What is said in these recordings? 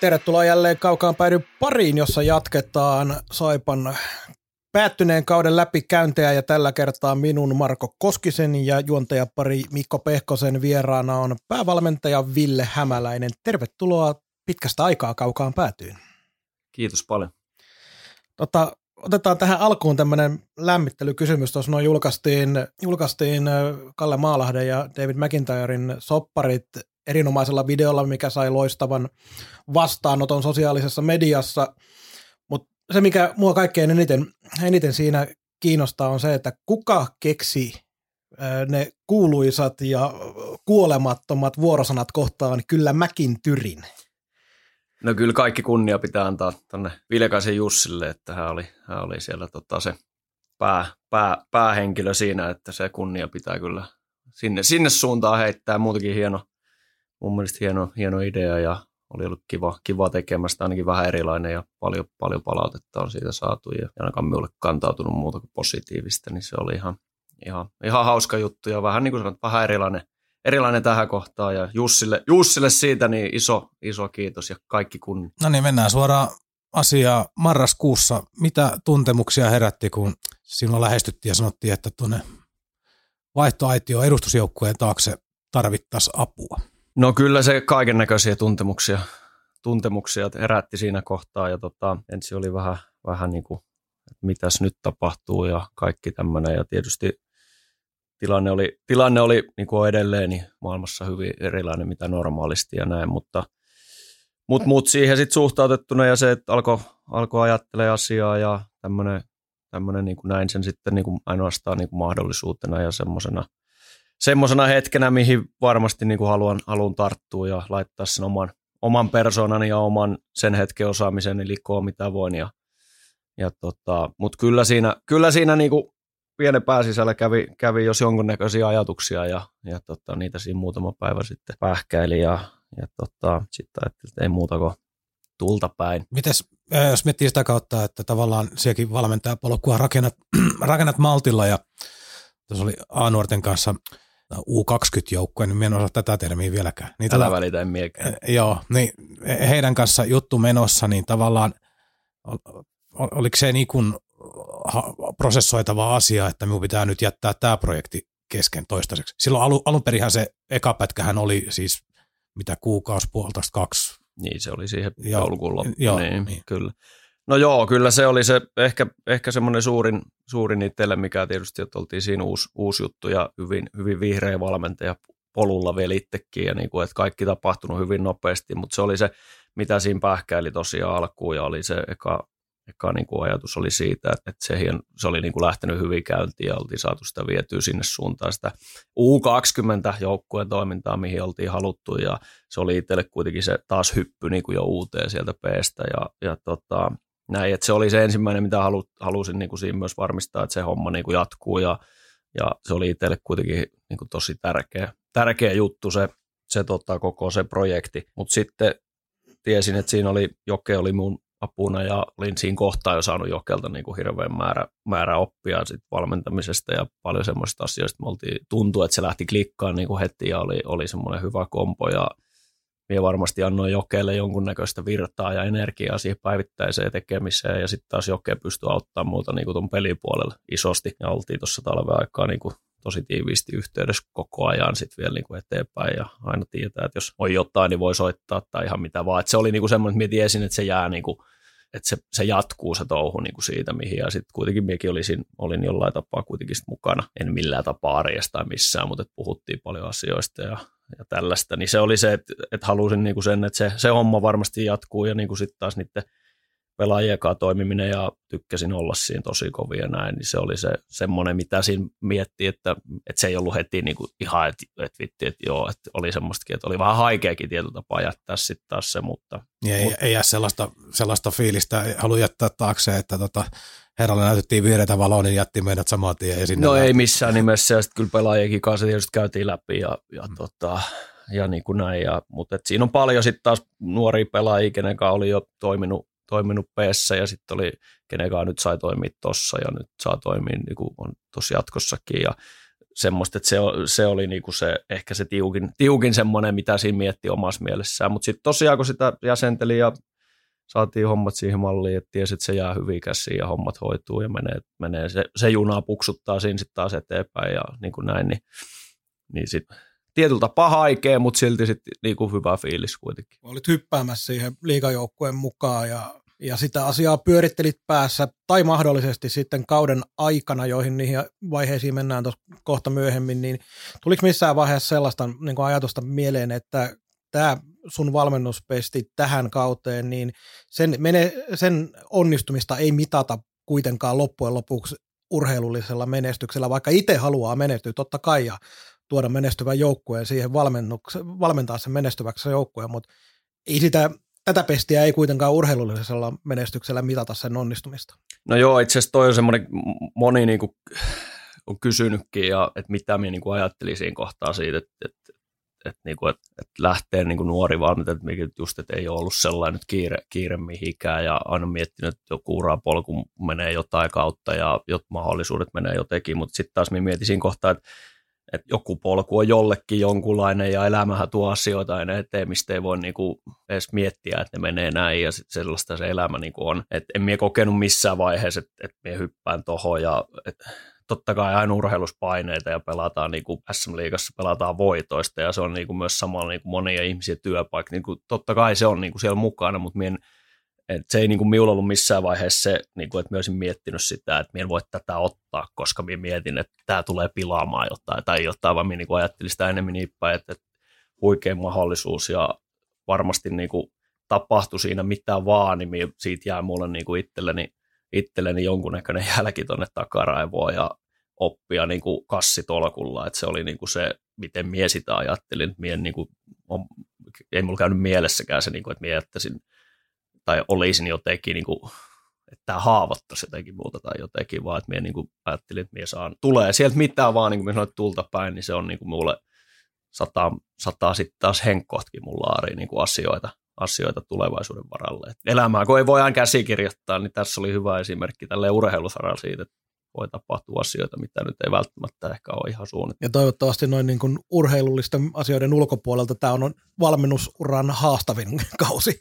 Tervetuloa jälleen kaukaan päädy pariin, jossa jatketaan Saipan päättyneen kauden läpikäyntejä ja tällä kertaa minun Marko Koskisen ja juontajapari Mikko Pehkosen vieraana on päävalmentaja Ville Hämäläinen. Tervetuloa pitkästä aikaa kaukaan päätyyn. Kiitos paljon. Tota, otetaan tähän alkuun tämmöinen lämmittelykysymys. Tuossa noin julkaistiin, julkaistiin Kalle Maalahden ja David McIntyren sopparit erinomaisella videolla, mikä sai loistavan vastaanoton sosiaalisessa mediassa. Mutta se, mikä mua kaikkein eniten, eniten siinä kiinnostaa, on se, että kuka keksi ne kuuluisat ja kuolemattomat vuorosanat kohtaan kyllä mäkin tyrin. No kyllä kaikki kunnia pitää antaa tuonne Vilkaisen Jussille, että hän oli, hän oli siellä tota se pää, pää, päähenkilö siinä, että se kunnia pitää kyllä sinne, sinne suuntaan heittää. Muutenkin hieno, mun mielestä hieno, hieno idea ja oli ollut kiva, kiva tekemästä, ainakin vähän erilainen ja paljon, paljon palautetta on siitä saatu ja ainakaan minulle kantautunut muuta kuin positiivista, niin se oli ihan, ihan, ihan hauska juttu ja vähän niin kuin sanot, vähän erilainen, erilainen tähän kohtaan ja Jussille, Jussille siitä niin iso, iso kiitos ja kaikki kun. No niin, mennään suoraan asiaa marraskuussa. Mitä tuntemuksia herätti, kun silloin lähestyttiin ja sanottiin, että tuonne vaihtoaitio edustusjoukkueen taakse tarvittaisiin apua? No kyllä se kaiken näköisiä tuntemuksia, tuntemuksia herätti siinä kohtaa ja tota, ensin oli vähän, vähän niin kuin, että mitäs nyt tapahtuu ja kaikki tämmöinen ja tietysti tilanne oli, tilanne oli niin kuin edelleen niin maailmassa hyvin erilainen mitä normaalisti ja näin, mutta mut, mut siihen sitten suhtautettuna ja se, että alkoi alko ajattelemaan asiaa ja tämmöinen, tämmöinen niin kuin näin sen sitten niin kuin ainoastaan niin kuin mahdollisuutena ja semmoisena – semmoisena hetkenä, mihin varmasti niin kuin haluan, haluan tarttua ja laittaa sen oman, oman persoonani ja oman sen hetken osaamisen likoon mitä voin. Ja, ja tota, Mutta kyllä siinä, kyllä siinä niin kuin pienen pääsisällä kävi, kävi jos jonkunnäköisiä ajatuksia ja, ja tota, niitä siinä muutama päivä sitten pähkäili ja, ja tota, sitten ajattelin, että ei muuta kuin tulta päin. Mites, jos miettii sitä kautta, että tavallaan sielläkin valmentajapolkua rakennat, rakennat maltilla ja tuossa oli A-nuorten kanssa U20-joukkue, niin en osaa tätä termiä vieläkään. Niin Älä välitä, en miekään. Joo, niin heidän kanssa juttu menossa, niin tavallaan oliko se niin kuin prosessoitava asia, että minun pitää nyt jättää tämä projekti kesken toistaiseksi. Silloin alun, alun perinhän se eka pätkähän oli siis mitä kuukausi, puolitoista, kaksi. Niin, se oli siihen joulukuun loppuun. Joo, niin, niin. kyllä. No joo, kyllä se oli se ehkä, ehkä semmoinen suurin, suurin itselle, mikä tietysti, että oltiin siinä uusi, uusi juttu ja hyvin, hyvin vihreä valmentaja polulla vielä itsekin ja niin kuin, että kaikki tapahtunut hyvin nopeasti, mutta se oli se, mitä siinä pähkäili tosiaan alkuun ja oli se eka, eka niin kuin ajatus oli siitä, että se, se oli niin kuin lähtenyt hyvin käyntiin ja oltiin saatu sitä vietyä sinne suuntaan sitä U20-joukkueen toimintaa, mihin oltiin haluttu ja se oli itselle kuitenkin se taas hyppy niin kuin jo uuteen sieltä Pstä ja, ja tota, näin, että se oli se ensimmäinen, mitä halu, halusin niin kuin siinä myös varmistaa, että se homma niin kuin jatkuu ja, ja se oli itselle kuitenkin niin kuin tosi tärkeä, tärkeä juttu se, se tota, koko se projekti, mutta sitten tiesin, että siinä oli, Joke oli mun apuna ja olin siinä kohtaa jo saanut Jokelta niin kuin hirveän määrä, määrä oppia sit valmentamisesta ja paljon semmoisista asioista. Me oltiin, tuntui, että se lähti klikkaan niin kuin heti ja oli, oli semmoinen hyvä kompo ja minä varmasti annoin Jokeelle jonkunnäköistä virtaa ja energiaa siihen päivittäiseen tekemiseen ja sitten taas Joke pystyi auttamaan muuta niin tuon pelipuolella isosti ja oltiin tuossa talven aikaa niin kuin tosi tiiviisti yhteydessä koko ajan sitten vielä niin kuin eteenpäin ja aina tietää, että jos on jotain, niin voi soittaa tai ihan mitä vaan. Et se oli niin kuin semmoinen, että minä tiesin, että se jää niin kuin, että se, se jatkuu se touhu niin kuin siitä mihin ja sitten kuitenkin minäkin olisin, olin jollain tapaa kuitenkin mukana, en millään tapaa arjesta missään, mutta puhuttiin paljon asioista ja ja tällaista, niin se oli se, että, että halusin niin kuin sen, että se, se homma varmasti jatkuu ja niin kuin sitten taas niiden pelaajien kanssa toimiminen ja tykkäsin olla siinä tosi kovia näin, niin se oli se semmoinen, mitä siinä mietti, että, että se ei ollut heti niin kuin ihan, että, että vitti, että joo, että oli semmoistakin, että oli vähän haikeakin tietyllä tapaa jättää sitten taas se, mutta... Ei, mutta, ei jää sellaista, sellaista fiilistä, ei halua jättää taakse, että tota, herralle näytettiin vihreätä valoa, niin jätti meidät saman tien. Ja sinne no lähti. ei missään nimessä, ja sitten kyllä pelaajienkin kanssa tietysti käytiin läpi ja, ja mm. tota, ja niin kuin näin. Ja, mutta et siinä on paljon sitten taas nuoria pelaajia, kenen oli jo toiminut, toiminut peessä ja sitten oli, kenen nyt sai toimia tossa ja nyt saa toimia niin kuin on tuossa jatkossakin. Ja semmoista, että se, se oli niinku se, ehkä se tiukin, tiukin semmoinen, mitä siinä mietti omassa mielessään. Mutta sitten tosiaan, kun sitä jäsenteli ja saatiin hommat siihen malliin, että tiesi, että se jää hyvin käsiin ja hommat hoituu ja menee, menee se, se juna puksuttaa siinä sitten taas eteenpäin ja niin kuin näin, niin, niin sitten tietyltä paha aikea, mutta silti sitten niinku hyvä fiilis kuitenkin. Olit hyppäämässä siihen liikajoukkueen mukaan ja, ja sitä asiaa pyörittelit päässä tai mahdollisesti sitten kauden aikana, joihin niihin vaiheisiin mennään tuossa kohta myöhemmin, niin tuliko missään vaiheessa sellaista niin ajatusta mieleen, että tämä sun valmennuspesti tähän kauteen, niin sen, mene, sen onnistumista ei mitata kuitenkaan loppujen lopuksi urheilullisella menestyksellä, vaikka itse haluaa menestyä, totta kai, ja tuoda menestyvän joukkueen siihen valmentaa sen menestyväksi joukkueen, mutta ei sitä, tätä pestiä ei kuitenkaan urheilullisella menestyksellä mitata sen onnistumista. No joo, itse asiassa toi on semmoinen, moni niin kuin on kysynytkin, ja, että mitä minä niin kuin ajattelin siinä kohtaa siitä, että, että että, niinku, että, että lähtee niinku nuori valmentaja, että just, että ei ole ollut sellainen nyt kiire, kiire mihinkään ja aina miettinyt, että joku urapolku menee jotain kautta ja jot mahdollisuudet menee jotenkin, mutta sitten taas minä mietin siinä kohtaa, että että joku polku on jollekin jonkunlainen ja elämähän tuo asioita aina eteen, mistä ei voi niinku edes miettiä, että ne menee näin ja sit sellaista se elämä niinku on. Et en mie kokenut missään vaiheessa, että et mie hyppään tohon ja et, totta kai aina urheiluspaineita ja pelataan niin kuin SM-liigassa pelataan voitoista ja se on niin kuin myös samalla niin kuin monia ihmisiä työpaikka. Niin kuin, totta kai se on niin kuin siellä mukana, mutta mien, et se ei niin kuin minulla ollut missään vaiheessa se, niin kuin, että minä olisin miettinyt sitä, että minä en voi tätä ottaa, koska minä mietin, että tämä tulee pilaamaan jotain tai jotain, vaan minä niin kuin ajattelin sitä enemmän niin päin, että, että huikea mahdollisuus ja varmasti niin kuin tapahtui siinä mitä vaan, niin siitä jää mulle niin itselleni itselleni jonkunnäköinen jälki tuonne takaraivoon ja oppia niin kuin kassitolkulla, että se oli niin kuin se, miten mie sitä ajattelin. Mie niin kuin, on, ei mulla käynyt mielessäkään se, niin kuin, että mie jättäisin tai olisin jotenkin, niin kuin, että tämä haavoittaisi jotenkin muuta tai jotenkin, vaan että mie niin ajattelin, että mie saan, tulee sieltä mitään vaan, niin kuin sanoin, tulta päin, niin se on niin kuin mulle sataa, sataa sitten taas henkkohtkin mun laariin niin kuin asioita, asioita tulevaisuuden varalle. Et elämää, kun ei voi aina käsikirjoittaa, niin tässä oli hyvä esimerkki tälle urheilusaralla siitä, että voi tapahtua asioita, mitä nyt ei välttämättä ehkä ole ihan suunniteltu. Ja toivottavasti noin niin kuin urheilullisten asioiden ulkopuolelta tämä on valmennusuran haastavin kausi.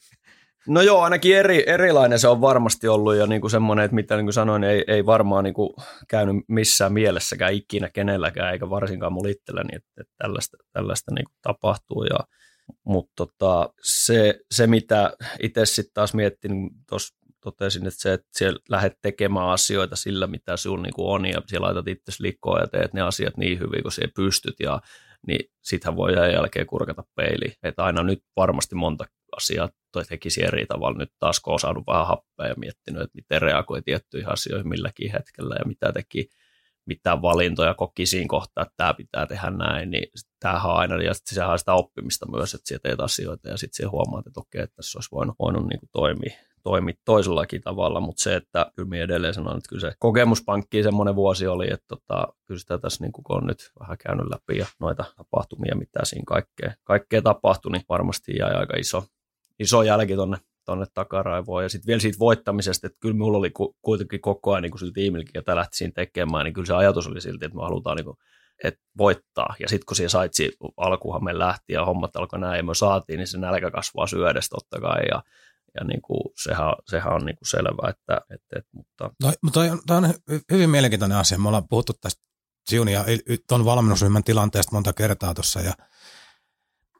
No joo, ainakin eri, erilainen se on varmasti ollut ja niin kuin semmoinen, että mitä niin kuin sanoin, ei, ei varmaan niin kuin käynyt missään mielessäkään ikinä kenelläkään, eikä varsinkaan mulla itselläni, että, että tällaista, tällaista niin kuin tapahtuu. Ja, mutta tota, se, se, mitä itse sitten taas miettin, niin tuossa totesin, että se, että siellä lähdet tekemään asioita sillä, mitä sinulla niin on, ja siellä laitat itse likoon ja teet ne asiat niin hyvin, kun siellä pystyt, ja niin sittenhän voi jälkeen kurkata peiliin. Että aina nyt varmasti monta asiaa toi tekisi eri tavalla. Nyt taas kun on saanut vähän happea ja miettinyt, että miten reagoi tiettyihin asioihin milläkin hetkellä ja mitä teki, mitä valintoja koki siinä kohtaa, että tämä pitää tehdä näin, niin tämähän on aina, ja sehän on sitä oppimista myös, että siellä teet asioita ja sitten siellä huomaat, että okei, että tässä olisi voinut, voinut niin kuin toimia, toimia toisellakin tavalla, mutta se, että kyllä minä edelleen sanon, että kyllä se kokemuspankki semmoinen vuosi oli, että tota, kyllä sitä tässä niin kun on nyt vähän käynyt läpi ja noita tapahtumia, mitä siinä kaikkea, kaikkea tapahtui, niin varmasti jäi aika iso, iso jälki tuonne tonne takaraivoon. Ja sitten vielä siitä voittamisesta, että kyllä minulla oli kuitenkin koko ajan niin sillä tiimilläkin, jota lähti siinä tekemään, niin kyllä se ajatus oli silti, että me halutaan niin kuin, että voittaa. Ja sitten kun siihen saitsi alkuhan me lähti ja hommat alkoi näin ja me saatiin, niin se nälkä kasvaa syödestä totta kai. Ja, ja niin kuin, sehän, sehän on niin kuin selvä. Että, että, että, mutta... No, mutta toi on hyvin mielenkiintoinen asia. Me ollaan puhuttu tästä Siun ja tuon valmennusryhmän tilanteesta monta kertaa tuossa. Ja,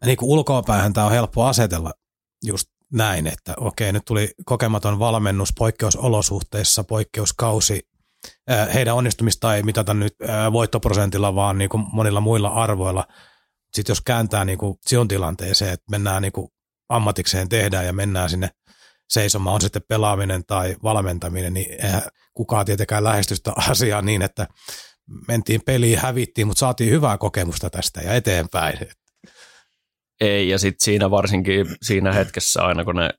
ja niin kuin ulkoapäin tämä on helppo asetella just näin, että okei, nyt tuli kokematon valmennus poikkeusolosuhteissa, poikkeuskausi. Heidän onnistumista ei mitata nyt voittoprosentilla, vaan niin kuin monilla muilla arvoilla. Sitten jos kääntää niin kuin siun tilanteeseen, että mennään niin kuin ammatikseen tehdään ja mennään sinne seisoma, on sitten pelaaminen tai valmentaminen, niin eihän kukaan tietenkään lähestystä asiaa niin, että mentiin peliin, hävittiin, mutta saatiin hyvää kokemusta tästä ja eteenpäin. Ei, ja sitten siinä varsinkin siinä hetkessä aina, kun ne,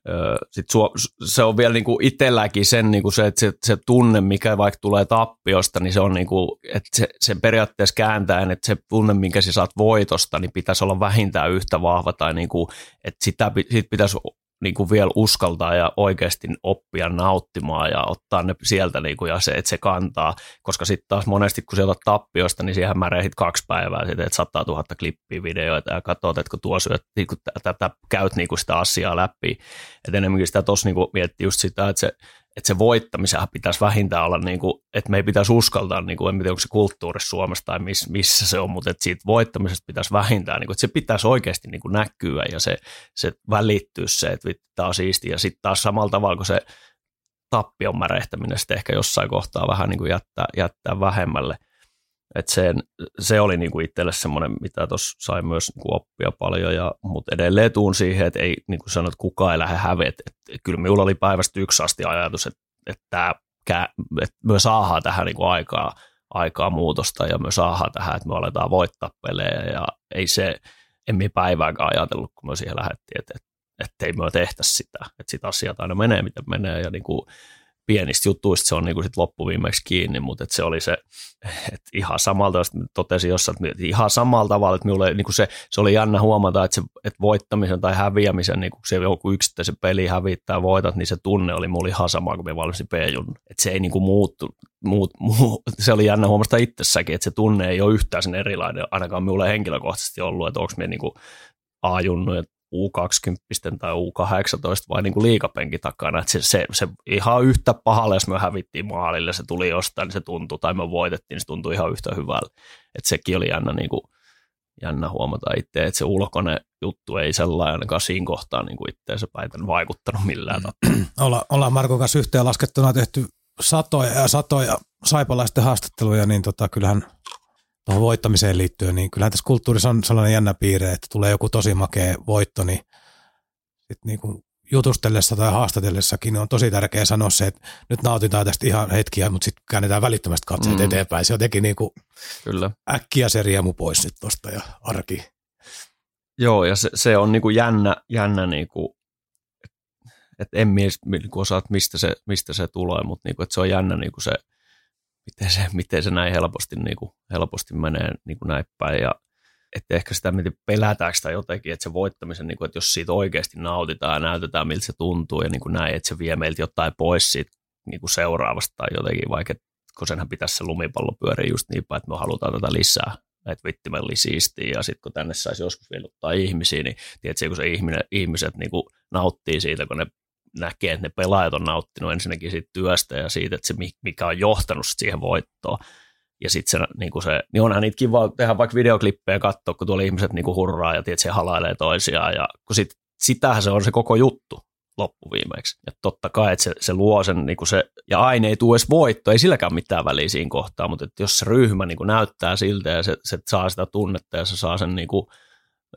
sit suo, se on vielä niinku itselläkin sen, niinku se, että se, se, tunne, mikä vaikka tulee tappiosta, niin se on niinku, että se, se periaatteessa kääntäen, että se tunne, minkä sä saat voitosta, niin pitäisi olla vähintään yhtä vahva, tai niinku, että sitä, sit pitäisi niin kuin vielä uskaltaa ja oikeasti oppia nauttimaan ja ottaa ne sieltä niin kuin, ja se, että se kantaa, koska sitten taas monesti kun se otat tappiosta, niin siihen rehit kaksi päivää sitten, että 100 000 klippiä videoita ja katsot, että kun tuo syöt, niin kuin tätä, käyt niin kuin sitä asiaa läpi, että enemmänkin sitä tuossa niin miettii just sitä, että se että se voittamisen pitäisi vähintään olla, niin kuin, että me ei pitäisi uskaltaa, niin kuin, en tiedä onko se kulttuuri Suomessa tai miss, missä se on, mutta että siitä voittamisesta pitäisi vähintään, niin kuin, että se pitäisi oikeasti niin kuin näkyä ja se, se välittyy se, että tämä on siistiä. Ja sitten taas samalla tavalla kuin se tappion märehtäminen sitten ehkä jossain kohtaa vähän niin kuin jättää, jättää vähemmälle – et sen, se oli niinku itselle semmoinen, mitä tuossa sai myös niinku oppia paljon, ja, mutta edelleen tuun siihen, että ei niin kuin sanot, kukaan ei lähde hävet. Et, kyllä minulla oli päivästä yksi asti ajatus, että, että, että me saadaan tähän niinku aikaa, aikaa muutosta ja me saadaan tähän, että me aletaan voittaa pelejä ja ei se, en minä päivääkään ajatellut, kun me siihen lähdettiin, että, että, että ei me tehtäisi sitä, että sitä asiat aina menee, miten menee ja niin kuin, pienistä jutuista se on niin kuin sit loppuviimeksi kiinni, mutta et se oli se, että ihan samalta, totesin jossain, että ihan samalla tavalla, että minulle niin kuin se, se oli jännä huomata, että, se, että voittamisen tai häviämisen, niin kun se joku yksittäisen peli hävittää voitat, niin se tunne oli mulle ihan sama, kun me valmisin p Että se ei niin kuin muuttu, muut, muu, se oli jännä huomata itsessäkin, että se tunne ei ole yhtään sen erilainen, ainakaan minulle henkilökohtaisesti ollut, että onko me niin kuin A-junnu, U20 tai U18 vai niin kuin liikapenki takana. Että se, se, se, ihan yhtä pahalle, jos me hävittiin maalille, se tuli jostain, niin se tuntui, tai me voitettiin, niin se tuntui ihan yhtä hyvällä. Että sekin oli jännä, niin kuin, jännä huomata itse, että se ulkoinen juttu ei sellainen ainakaan siinä kohtaa niin kuin itseensä päiten vaikuttanut millään mm. Olla, ollaan Marko kanssa yhteen laskettuna tehty satoja ja satoja saipalaisten haastatteluja, niin tota, kyllähän tuohon voittamiseen liittyen, niin kyllähän tässä kulttuurissa on sellainen jännä piirre, että tulee joku tosi makea voitto, niin sit niin kuin jutustellessa tai haastatellessakin on tosi tärkeää sanoa se, että nyt nautitaan tästä ihan hetkiä, mutta sitten käännetään välittömästi katseet mm. eteenpäin. Se jotenkin niin kuin Kyllä. äkkiä se riemu pois nyt tuosta ja arki. Joo, ja se, se on niin kuin jännä, jännä niin kuin, että en mies niin osaa, mistä se, mistä se tulee, mutta niin kuin, että se on jännä niin kuin se – miten se, miten se näin helposti, niin kuin, helposti menee niin kuin näin päin. Ja että ehkä sitä miten pelätäänkö sitä jotenkin, että se voittamisen, niin kuin, että jos siitä oikeasti nautitaan ja näytetään, miltä se tuntuu ja niin kuin näin, että se vie meiltä jotain pois siitä niin kuin seuraavasta tai jotenkin, vaikka kun senhän pitäisi se lumipallo pyöriä just niin päin, että me halutaan tätä lisää, että vittimelli siistiä, ja sitten kun tänne saisi joskus vielä ottaa ihmisiä, niin tiedätkö, kun se ihminen, ihmiset niin kuin nauttii siitä, kun ne näkee, että ne pelaajat on nauttinut ensinnäkin siitä työstä ja siitä, että se mikä on johtanut siihen voittoon. Ja sitten se, niin se, niin onhan niitä kiva tehdä vaikka videoklippejä ja katsoa, kun tuolla ihmiset niin hurraa ja se halailee toisiaan. Ja kun sit, sitähän se on se koko juttu loppuviimeksi. Ja totta kai, että se, se luo sen, niin se, ja aine ei tule edes voitto, ei silläkään mitään väliä siinä kohtaa, mutta että jos se ryhmä niin näyttää siltä ja se, se, saa sitä tunnetta ja se saa sen niin kuin,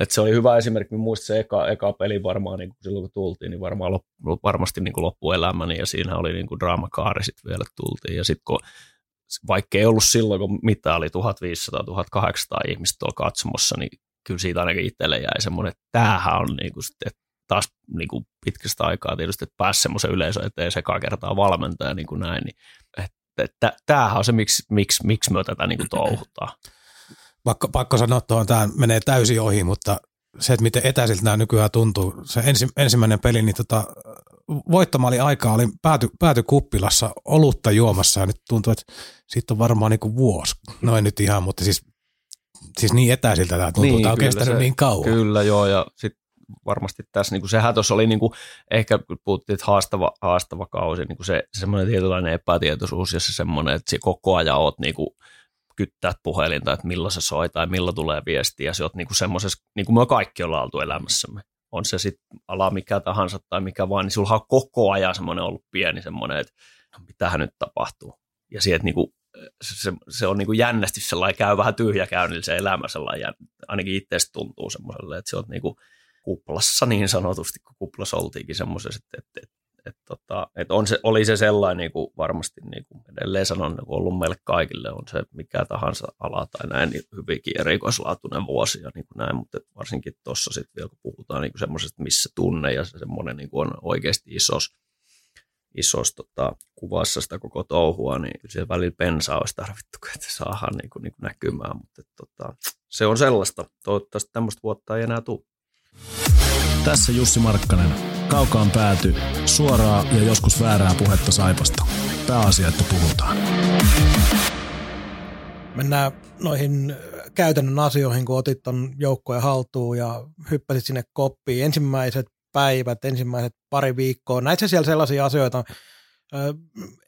et se oli hyvä esimerkki, muistin se eka, eka peli varmaan niin silloin kun tultiin, niin varmaan lop, varmasti niin kuin loppuelämäni ja siinä oli niin kuin draamakaari sitten vielä tultiin. Ja sitten kun vaikka ei ollut silloin, kun mitä oli 1500-1800 ihmistä tuolla katsomossa, niin kyllä siitä ainakin itselle jäi semmoinen, että tämähän on niin kuin sitten, taas niin kuin pitkästä aikaa tietysti, että pääsi semmoisen yleisön eteen sekä kertaa valmentaja niin kuin näin, niin että, että tämähän on se, miksi, miksi, miksi me tätä niin kuin touhutaan pakko, pakko sanoa tuohon, tämä menee täysin ohi, mutta se, että miten etäisiltä nämä nykyään tuntuu, se ensi, ensimmäinen peli, niin tota, voittamaali aikaa oli pääty, pääty kuppilassa olutta juomassa ja nyt tuntuu, että siitä on varmaan niin kuin vuosi. Noin nyt ihan, mutta siis, siis niin etäisiltä tämä tuntuu. Niin, tämä on kestänyt se, niin kauan. Kyllä joo ja sitten varmasti tässä, niin kuin sehän tuossa oli niin kuin, ehkä kun puhuttiin, että haastava, haastava kausi, niin kuin se semmoinen tietynlainen epätietoisuus ja se semmoinen, että se koko ajan oot niin kuin, kyttää puhelinta, että milloin se soi tai milloin tulee viestiä. Se on niin semmoisessa, niin kuin me kaikki ollaan oltu elämässämme. On se sitten ala mikä tahansa tai mikä vaan, niin sulla on koko ajan semmoinen ollut pieni semmoinen, että no, mitähän nyt tapahtuu. Ja sieltä niin kuin, se, se, on niin kuin jännästi sellainen, käy vähän tyhjäkäynnillä se elämä sellainen, ainakin itsestä tuntuu semmoiselle, että se on niin kuin kuplassa niin sanotusti, kun kuplassa oltiinkin semmoisessa, että, että, että et tota, et on se, oli se sellainen niin kuin varmasti niin kuin edelleen sanon, niin kuin ollut meille kaikille, on se mikä tahansa ala tai näin, niin hyvinkin erikoislaatuinen vuosi ja niin kuin näin, mutta varsinkin tuossa sitten vielä kun puhutaan niin semmoisesta, missä tunne ja se semmoinen niin kuin on oikeasti isos, isos tota, kuvassa sitä koko touhua, niin siellä välillä pensaa olisi tarvittu, että saadaan niin kuin, niin kuin näkymään, mutta tota, se on sellaista. Toivottavasti tämmöistä vuotta ei enää tule. Tässä Jussi Markkanen. Kaukaan pääty. Suoraa ja joskus väärää puhetta Saipasta. Pääasia, että puhutaan. Mennään noihin käytännön asioihin, kun otit ton joukkojen haltuun ja hyppäsit sinne koppiin. Ensimmäiset päivät, ensimmäiset pari viikkoa. Näit siellä sellaisia asioita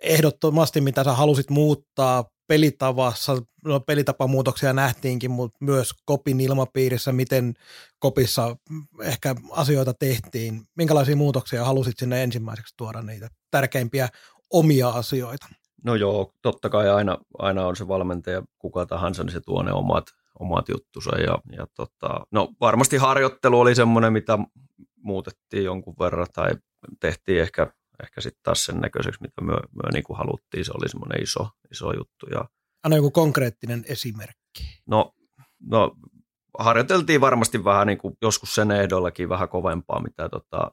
ehdottomasti, mitä sä halusit muuttaa pelitavassa, no pelitapamuutoksia nähtiinkin, mutta myös kopin ilmapiirissä, miten kopissa ehkä asioita tehtiin. Minkälaisia muutoksia halusit sinne ensimmäiseksi tuoda niitä tärkeimpiä omia asioita? No joo, totta kai aina, aina on se valmentaja, kuka tahansa, niin se tuo ne omat, omat juttusa. Ja, ja tota, no varmasti harjoittelu oli semmoinen, mitä muutettiin jonkun verran tai tehtiin ehkä ehkä sitten taas sen näköiseksi, mitä me, me niin kuin haluttiin. Se oli semmoinen iso, iso juttu. Ja... Anna joku konkreettinen esimerkki. No, no harjoiteltiin varmasti vähän niin kuin joskus sen ehdollakin vähän kovempaa, mitä tota,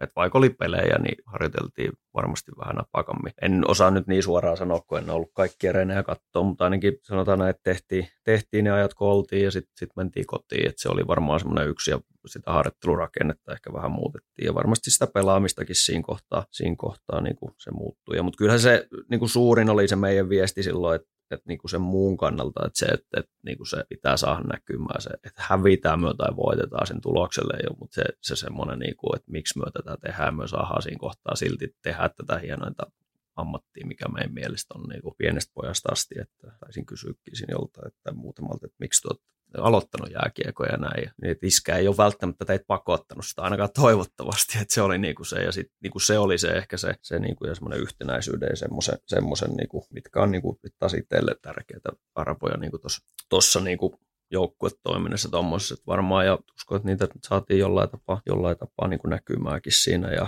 että vaikka oli pelejä, niin harjoiteltiin varmasti vähän napakammin. En osaa nyt niin suoraan sanoa, kun en ollut kaikkia reenejä katsoa, mutta ainakin sanotaan, että tehtiin, tehtiin ne ajat, kun oltiin ja sitten sit mentiin kotiin. Että se oli varmaan semmoinen yksi ja sitä harjoittelurakennetta ehkä vähän muutettiin ja varmasti sitä pelaamistakin siinä kohtaa, siinä kohtaa niin kuin se muuttui. Mutta kyllähän se niin kuin suurin oli se meidän viesti silloin, että että niinku sen muun kannalta, että se, että, että niinku se pitää saada näkymään, se, että hävitään me tai voitetaan sen tulokselle jo, mutta se, se semmoinen, niinku, että miksi me tätä tehdään, me saadaan siinä kohtaa silti tehdä tätä hienointa ammattia, mikä meidän mielestä on niin kuin pienestä pojasta asti, että taisin kysyäkin siinä että muutamalta, että miksi tuot aloittanut jääkiekoja ja näin. Niin, iskä ei ole välttämättä teitä pakottanut sitä ainakaan toivottavasti, että se oli niinku se, ja sit, niinku se oli se ehkä se, se niinku, ja semmoinen yhtenäisyyden ja semmoisen, semmoisen niinku, mitkä on niinku, taas itselle tärkeitä arvoja niinku tuossa niinku, joukkuetoiminnassa tuommoisessa, varmaan ja uskon, että niitä saatiin jollain tapaa, jollain tapaa niin kuin siinä ja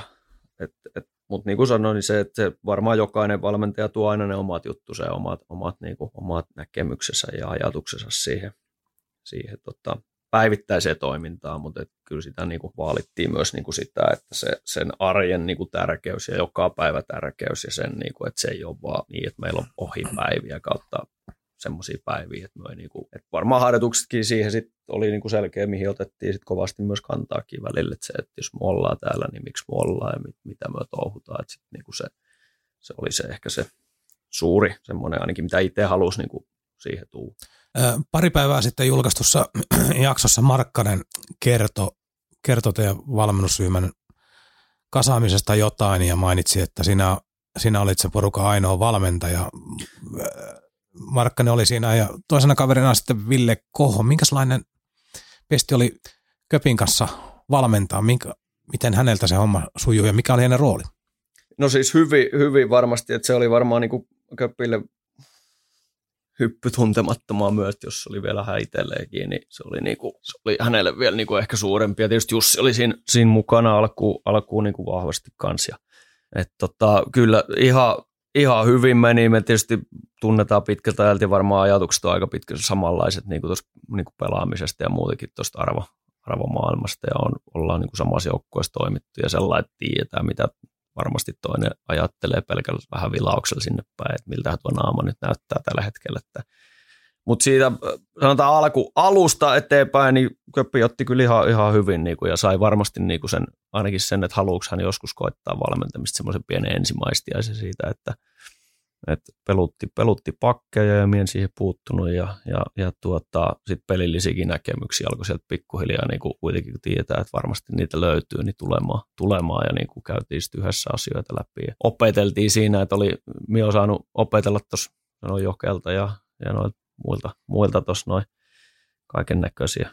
et, et, mutta niin kuin sanoin, niin se, että se varmaan jokainen valmentaja tuo aina ne omat juttusa ja omat, omat, niin kuin, omat näkemyksensä ja ajatuksensa siihen, siihen tota, päivittäiseen toimintaan, mutta kyllä sitä niin kuin vaalittiin myös niin kuin sitä, että se, sen arjen niin kuin tärkeys ja joka päivä tärkeys ja sen, niin kuin, että se ei ole vaan niin, että meillä on ohipäiviä kautta semmoisia päiviä, että, me niin kuin, että varmaan harjoituksetkin siihen sit oli niin kuin selkeä, mihin otettiin sit kovasti myös kantaakin välillä, että se, että jos me ollaan täällä, niin miksi me ollaan ja mit, mitä me touhutaan, että sit niin kuin se, se oli se ehkä se suuri semmoinen ainakin, mitä itse halusi niin kuin siihen tuu. Pari päivää sitten julkaistussa jaksossa Markkanen kertoi kerto teidän valmennusryhmän kasaamisesta jotain ja mainitsi, että sinä, sinä olit se porukan ainoa valmentaja. Markkanen oli siinä ja toisena kaverina sitten Ville Koho. Minkälainen pesti oli Köpin kanssa valmentaa? Minkä, miten häneltä se homma sujuu ja mikä oli hänen rooli? No siis hyvin, hyvin varmasti, että se oli varmaan niin kuin Köpille hyppy tuntemattomaan myös, jos oli vielä hän itselleenkin, niin se oli, niin kuin, se oli hänelle vielä niin kuin ehkä suurempi. Ja tietysti Jussi oli siinä, siinä mukana alkuun, alkuun kuin vahvasti kanssa. Tota, kyllä ihan, ihan hyvin meni. Me tietysti tunnetaan pitkältä ajalta ja varmaan ajatukset on aika pitkälti samanlaiset niin kuin tuosta niin kuin pelaamisesta ja muutenkin tuosta arvo, arvomaailmasta ja on, ollaan niin kuin samassa joukkueessa toimittu ja sellainen, tiedetään, mitä varmasti toinen ajattelee pelkällä vähän vilauksella sinne päin, että miltä tuo naama nyt näyttää tällä hetkellä. Että. Mutta siitä sanotaan alku, alusta eteenpäin, niin Köppi otti kyllä ihan, ihan hyvin niin kuin, ja sai varmasti niin kuin sen, ainakin sen, että haluuks hän joskus koittaa valmentamista semmoisen pienen ensimaistiaisen siitä, että – että pelutti, pelutti pakkeja ja mien siihen puuttunut ja, ja, ja tuota, sitten pelillisikin näkemyksiä alkoi sieltä pikkuhiljaa niin kuin kuitenkin tietää, että varmasti niitä löytyy, niin tulemaan, tulemaan ja niin kuin käytiin sitten yhdessä asioita läpi. Ja opeteltiin siinä, että oli Mio saanut opetella tuossa Jokelta ja, ja noilta muilta, muilta tuossa noin kaiken näköisiä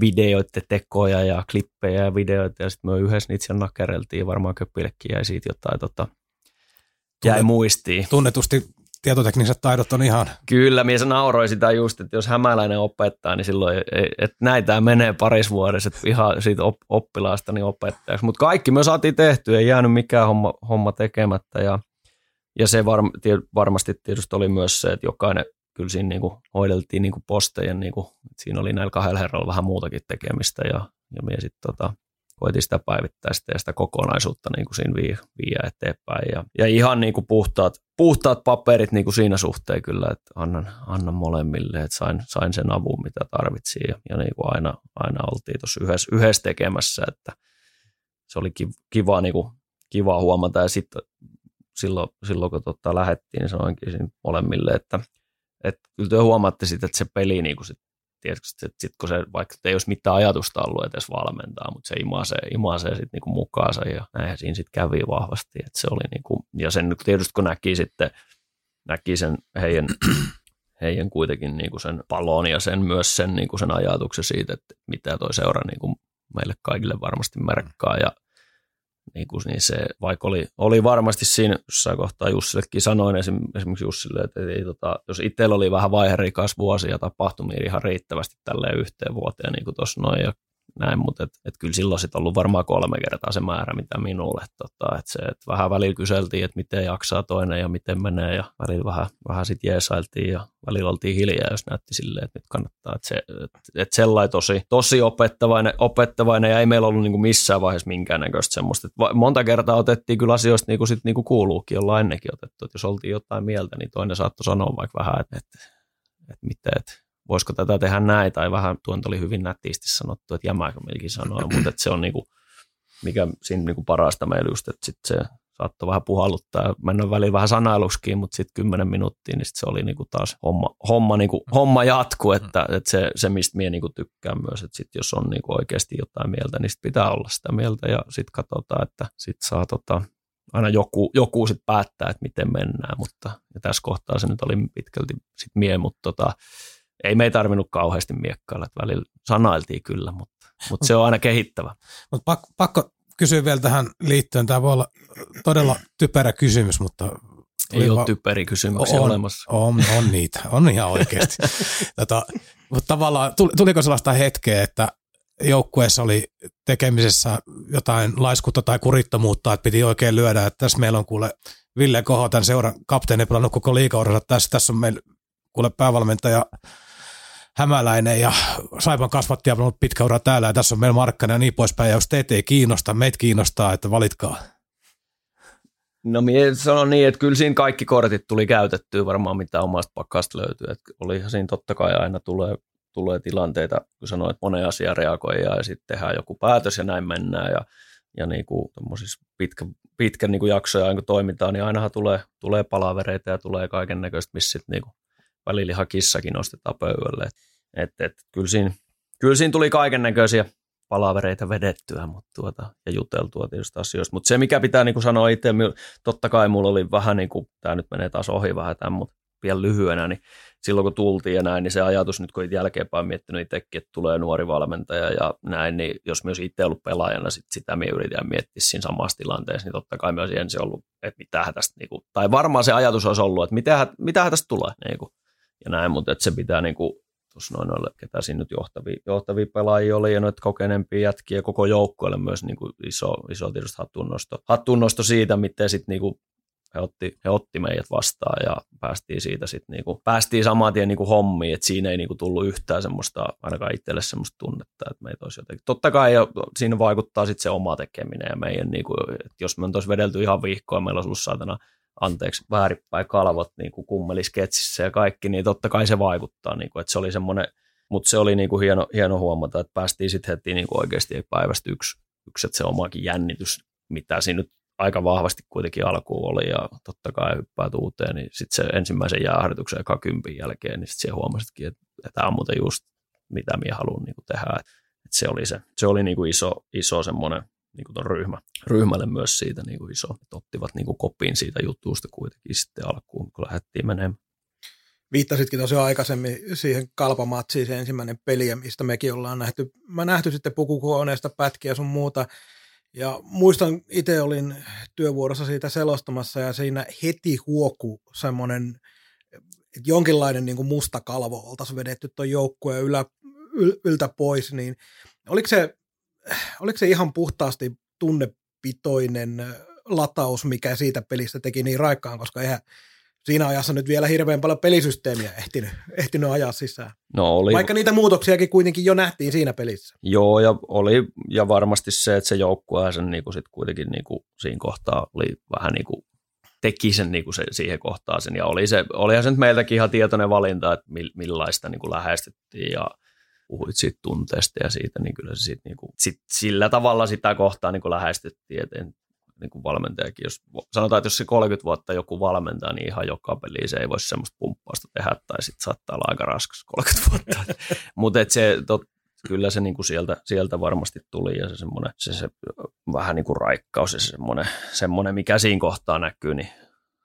videoiden tekoja ja klippejä ja videoita ja sitten me yhdessä niitä siellä nakereltiin varmaan köppillekin jäi siitä jotain tota, jäi muistiin. Tunnetusti tietotekniset taidot on ihan... Kyllä, mies nauroi sitä just, että jos hämäläinen opettaa, niin silloin, että näitä menee paris vuodessa, että ihan siitä oppilaasta niin opettajaksi. Mutta kaikki me saatiin tehtyä, ei jäänyt mikään homma, homma tekemättä ja, ja se var, varmasti tietysti oli myös se, että jokainen kyllä siinä niin kuin hoideltiin niin kuin posteja, niin kuin, siinä oli näillä kahdella herralla vähän muutakin tekemistä ja, ja me sitten tota, koitin sitä päivittää sitä ja sitä kokonaisuutta niin kuin siinä vie, vie eteenpäin. Ja, ja ihan niin kuin puhtaat, puhtaat paperit niin kuin siinä suhteen kyllä, että annan, annan molemmille, että sain, sain sen avun, mitä tarvitsin ja, ja niin kuin aina, aina oltiin tuossa yhdessä, yhdessä tekemässä, että se oli kiva, niin kuin, kiva huomata ja sitten silloin, silloin kun tota lähdettiin, niin sanoinkin molemmille, että, että kyllä te huomaatte sitten, että se peli niin kuin sit tietysti, että sit kun se, vaikka ei olisi mitään ajatusta ollut edes valmentaa, mutta se imasee, imasee sitten niinku mukaansa ja näinhän siinä sitten kävi vahvasti, että se oli niinku, ja sen tietysti kun näki sitten, näki sen heidän, heidän kuitenkin niinku sen palon ja sen myös sen, niinku sen ajatuksen siitä, että mitä toi seura niinku meille kaikille varmasti merkkaa ja niin, kuin, niin se, vaikka oli, oli varmasti siinä jossain kohtaa Jussillekin sanoin esimerkiksi Jussille, että ei, tota, jos itsellä oli vähän vaiherikas vuosi ja tapahtumia ihan riittävästi tälleen yhteen vuoteen, niin kuin tuossa noin, ja näin, mutta et, et kyllä silloin sitten ollut varmaan kolme kertaa se määrä, mitä minulle. Tota, et se, et vähän välillä kyseltiin, että miten jaksaa toinen ja miten menee ja välillä vähän, vähän sitten jeesailtiin ja välillä oltiin hiljaa, jos näytti silleen, että nyt kannattaa. Että se, et, et sellainen tosi, tosi opettavainen, opettavainen ja ei meillä ollut niinku missään vaiheessa minkäännäköistä semmoista. Et monta kertaa otettiin kyllä asioista niin kuin, sit, niin kuin kuuluukin, ollaan ennenkin otettu. Et jos oltiin jotain mieltä, niin toinen saattoi sanoa vaikka vähän, että, että, että miten, että voisiko tätä tehdä näin, tai vähän tuon oli hyvin nättiisti sanottu, että jämääkö melkein sanoa, mutta että se on niinku, mikä siinä niinku parasta meillä just, että sit se saattoi vähän puhalluttaa. Mennä väliin vähän sanailuksiin, mutta sitten kymmenen minuuttia, niin sit se oli niinku taas homma, homma, niinku, homma jatku, että, että se, se, mistä minä niinku tykkään myös, että sit jos on niinku oikeasti jotain mieltä, niin sit pitää olla sitä mieltä ja sitten katsotaan, että sitten saa tota, aina joku, joku sitten päättää, että miten mennään, mutta ja tässä kohtaa se nyt oli pitkälti sitten mie, mutta tota, ei me ei tarvinnut kauheasti miekkailla, että välillä sanailtiin kyllä, mutta, mutta se on aina kehittävä. Mutta pakko, pakko kysyä vielä tähän liittyen. Tämä voi olla todella typerä kysymys, mutta ei ole va- typeri kysymyksiä on, olemassa. On, on niitä, on ihan oikeasti. tota, mutta tavallaan tuliko sellaista hetkeä, että joukkueessa oli tekemisessä jotain laiskutta tai kurittomuutta, että piti oikein lyödä, että tässä meillä on kuule Ville Koho, tämän seuran kapteeni, pelannut koko liikauransa tässä, tässä on meillä kuule päävalmentaja Hämäläinen ja Saipan kasvattaja on ollut pitkä ura täällä ja tässä on meillä Markkanen ja niin poispäin. Ja jos teitä ei kiinnosta, meitä kiinnostaa, että valitkaa. No minä sanon niin, että kyllä siinä kaikki kortit tuli käytettyä varmaan mitä omasta pakkasta löytyy. Että olihan siinä totta kai aina tulee, tulee tilanteita, kun sanoit, että moneen asiaan reagoi ja sitten tehdään joku päätös ja näin mennään. Ja, ja niin kuin pitkä, pitkä niin kuin jaksoja kun toimitaan, niin ainahan tulee, tulee palavereita ja tulee kaiken näköistä, missä sitten niin välilihakissakin nostetaan pöydälle. Et, et, kyllä, siinä, kyllä siinä tuli kaiken näköisiä palavereita vedettyä mutta tuota, ja juteltua tietysti asioista. Mutta se, mikä pitää niin kuin sanoa itse, totta kai mulla oli vähän, niin kuin, tämä nyt menee taas ohi vähän tämän, mutta vielä lyhyenä, niin silloin kun tultiin ja näin, niin se ajatus nyt kun jälkeenpäin miettinyt itsekin, että tulee nuori valmentaja ja näin, niin jos myös itse ollut pelaajana, sit sitä me yritän miettiä siinä samassa tilanteessa, niin totta kai myös ensin ollut, että mitä tästä, niin kuin, tai varmaan se ajatus olisi ollut, että mitä, mitä tästä tulee, niin kuin, ja näin, mutta että se pitää niin kuin, tuossa noin noille, ketä siinä nyt johtavia, johtavia pelaajia oli ja noita kokeneempia jätkiä koko joukkueelle myös niin kuin iso, iso tietysti hattunnosto, hattunnosto siitä, miten sitten niin kuin he otti, he otti meidät vastaan ja päästiin siitä sitten niinku, päästiin saman tien niinku hommiin, että siinä ei niinku tullut yhtään semmoista, ainakaan itselle semmoista tunnetta, että meitä olisi jotenkin. Totta kai siinä vaikuttaa sitten se oma tekeminen ja meidän, niinku, että jos me on vedelty ihan vihkoa, meillä olisi ollut saatana anteeksi, väärinpäin kalvot niin kuin kummelisketsissä ja kaikki, niin totta kai se vaikuttaa, niin kuin, että se oli semmoinen, mutta se oli niin kuin hieno, hieno huomata, että päästiin sitten heti niin kuin oikeasti päivästä yksi, yksi, että se omakin jännitys, mitä siinä nyt aika vahvasti kuitenkin alkuun oli ja totta kai hyppäät uuteen, niin sitten se ensimmäisen jääharjoituksen eka kympin jälkeen, niin sitten huomasitkin, että, että tämä on muuten just mitä minä haluan niin kuin tehdä. Että se oli, se, se oli niin kuin iso, iso semmoinen niin kuin ryhmä, ryhmälle myös siitä niin kuin iso, että ottivat niin kuin kopiin siitä jutusta kuitenkin sitten alkuun, kun lähdettiin menemään. Viittasitkin tosiaan aikaisemmin siihen kalpamatsiin, se ensimmäinen peli, mistä mekin ollaan nähty. Mä nähty sitten pukukoneesta pätkiä sun muuta, Ja muistan, itse olin työvuorossa siitä selostamassa ja siinä heti huoku semmoinen, että jonkinlainen niin kuin musta kalvo oltaisiin vedetty tuon joukkueen ylä, yl, yltä pois, niin oliko se, oliko se ihan puhtaasti tunnepitoinen lataus, mikä siitä pelistä teki niin raikkaan, koska eihän siinä ajassa nyt vielä hirveän paljon pelisysteemiä ehtinyt, ehtinyt ajaa sisään. No oli. Vaikka niitä muutoksiakin kuitenkin jo nähtiin siinä pelissä. Joo, ja oli, ja varmasti se, että se joukkue sen niin kuin sit kuitenkin niin kuin siinä kohtaa oli vähän niin kuin teki sen niin kuin se, siihen kohtaan sen, ja oli se, olihan se nyt meiltäkin ihan tietoinen valinta, että millaista niin kuin lähestyttiin, ja puhuit siitä tunteesta ja siitä, niin kyllä se sit, niin kuin, sit sillä tavalla sitä kohtaa niin kuin lähestyttiin, että en, niin kuin valmentajakin, jos sanotaan, että jos se 30 vuotta joku valmentaa, niin ihan joka peli se ei voi semmoista pumppausta tehdä, tai sitten saattaa olla aika raskas 30 vuotta. Mutta se, tot, kyllä se niin kuin sieltä, sieltä varmasti tuli, ja se semmoinen, se, se vähän niin kuin raikkaus, ja se semmoinen, semmoinen, mikä siinä kohtaa näkyy, niin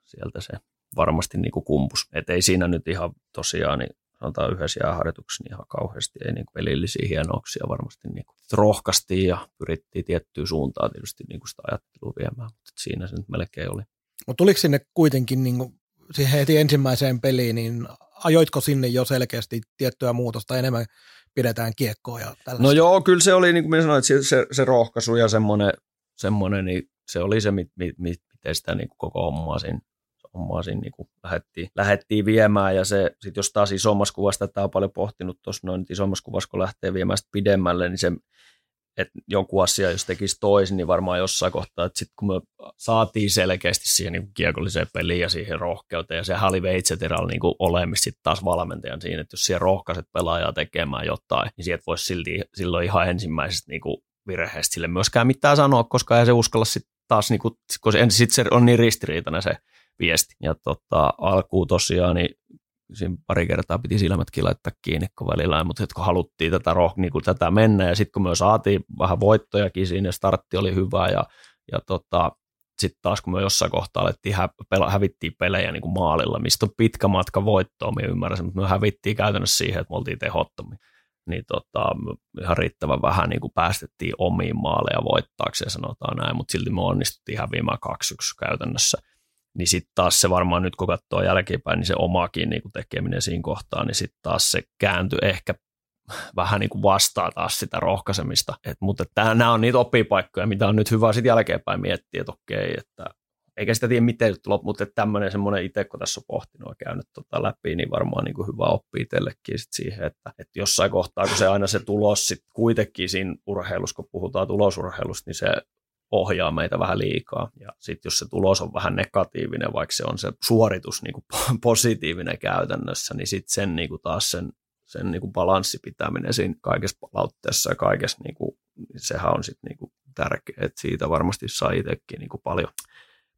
sieltä se varmasti niin kuin kumpus. Et ei siinä nyt ihan tosiaan, niin sanotaan yhdessä jääharjoituksessa niin ihan kauheasti, ei niin pelillisiä hienouksia varmasti niin kuin rohkaistiin ja pyrittiin tiettyyn suuntaan tietysti niin kuin sitä ajattelua viemään, mutta siinä se nyt melkein oli. Mutta tuliko sinne kuitenkin niin kuin, siihen heti ensimmäiseen peliin, niin ajoitko sinne jo selkeästi tiettyä muutosta enemmän pidetään kiekkoa ja tällaista? No joo, kyllä se oli, niin kuin minä sanoin, että se, se, se rohkaisu ja semmoinen, semmoinen niin se oli se, miten miten sitä niin kuin koko hommaa siinä hommaa siinä niin kuin lähdettiin, lähdettiin viemään. Ja se sitten jos taas isommassa kuvassa, tätä on paljon pohtinut tuossa noin, isommassa kuvassa kun lähtee viemään sitä pidemmälle, niin se että jonkun asia, jos tekisi toisin, niin varmaan jossain kohtaa, että sitten kun me saatiin selkeästi siihen niin kiekolliseen peliin ja siihen rohkeuteen, ja sehän oli Veitseteralla niin olemista sitten taas valmentajan siinä, että jos siellä rohkaiset pelaajaa tekemään jotain, niin sieltä voisi silti, silloin ihan ensimmäisestä niin virheestä sille myöskään mitään sanoa, koska ei se uskalla sitten taas, niin kuin, kun se, sit se on niin ristiriitainen se viesti. Ja tota, alkuun tosiaan niin siinä pari kertaa piti silmätkin laittaa kiinni kun välillä, mutta kun haluttiin tätä, niin kuin tätä mennä ja sitten kun me saatiin vähän voittojakin siinä, startti oli hyvä ja, ja tota, sitten taas kun me jossain kohtaa alettiin hä, pela, hävittiin pelejä niin kuin maalilla, mistä on pitkä matka voittoon, me ymmärräsin, mutta me hävittiin käytännössä siihen, että me oltiin tehottomia. Niin tota, ihan riittävän vähän niin kuin päästettiin omiin maaleja voittaakseen, sanotaan näin, mutta silti me onnistuttiin häviämään 2 käytännössä – niin sitten taas se varmaan nyt kun katsoo jälkeenpäin, niin se omakin niin tekeminen siinä kohtaa, niin sitten taas se kääntyi ehkä vähän niin kuin vastaa taas sitä rohkaisemista. Et, mutta nämä on niitä oppipaikkoja, mitä on nyt hyvä sitten jälkeenpäin miettiä, että okei, että eikä sitä tiedä miten lop, mutta tämmöinen semmoinen itse, kun tässä on pohtinut ja käynyt tota läpi, niin varmaan niin kuin hyvä oppii itsellekin sit siihen, että, että jossain kohtaa, kun se aina se tulos sitten kuitenkin siinä urheilussa, kun puhutaan tulosurheilusta, niin se ohjaa meitä vähän liikaa. Ja sitten jos se tulos on vähän negatiivinen, vaikka se on se suoritus niin kuin positiivinen käytännössä, niin sitten sen niin kuin taas sen, sen niin kuin balanssi pitäminen siinä kaikessa palautteessa ja kaikessa, niin kuin, sehän on sitten niin tärkeää, että siitä varmasti saa itsekin niin kuin paljon,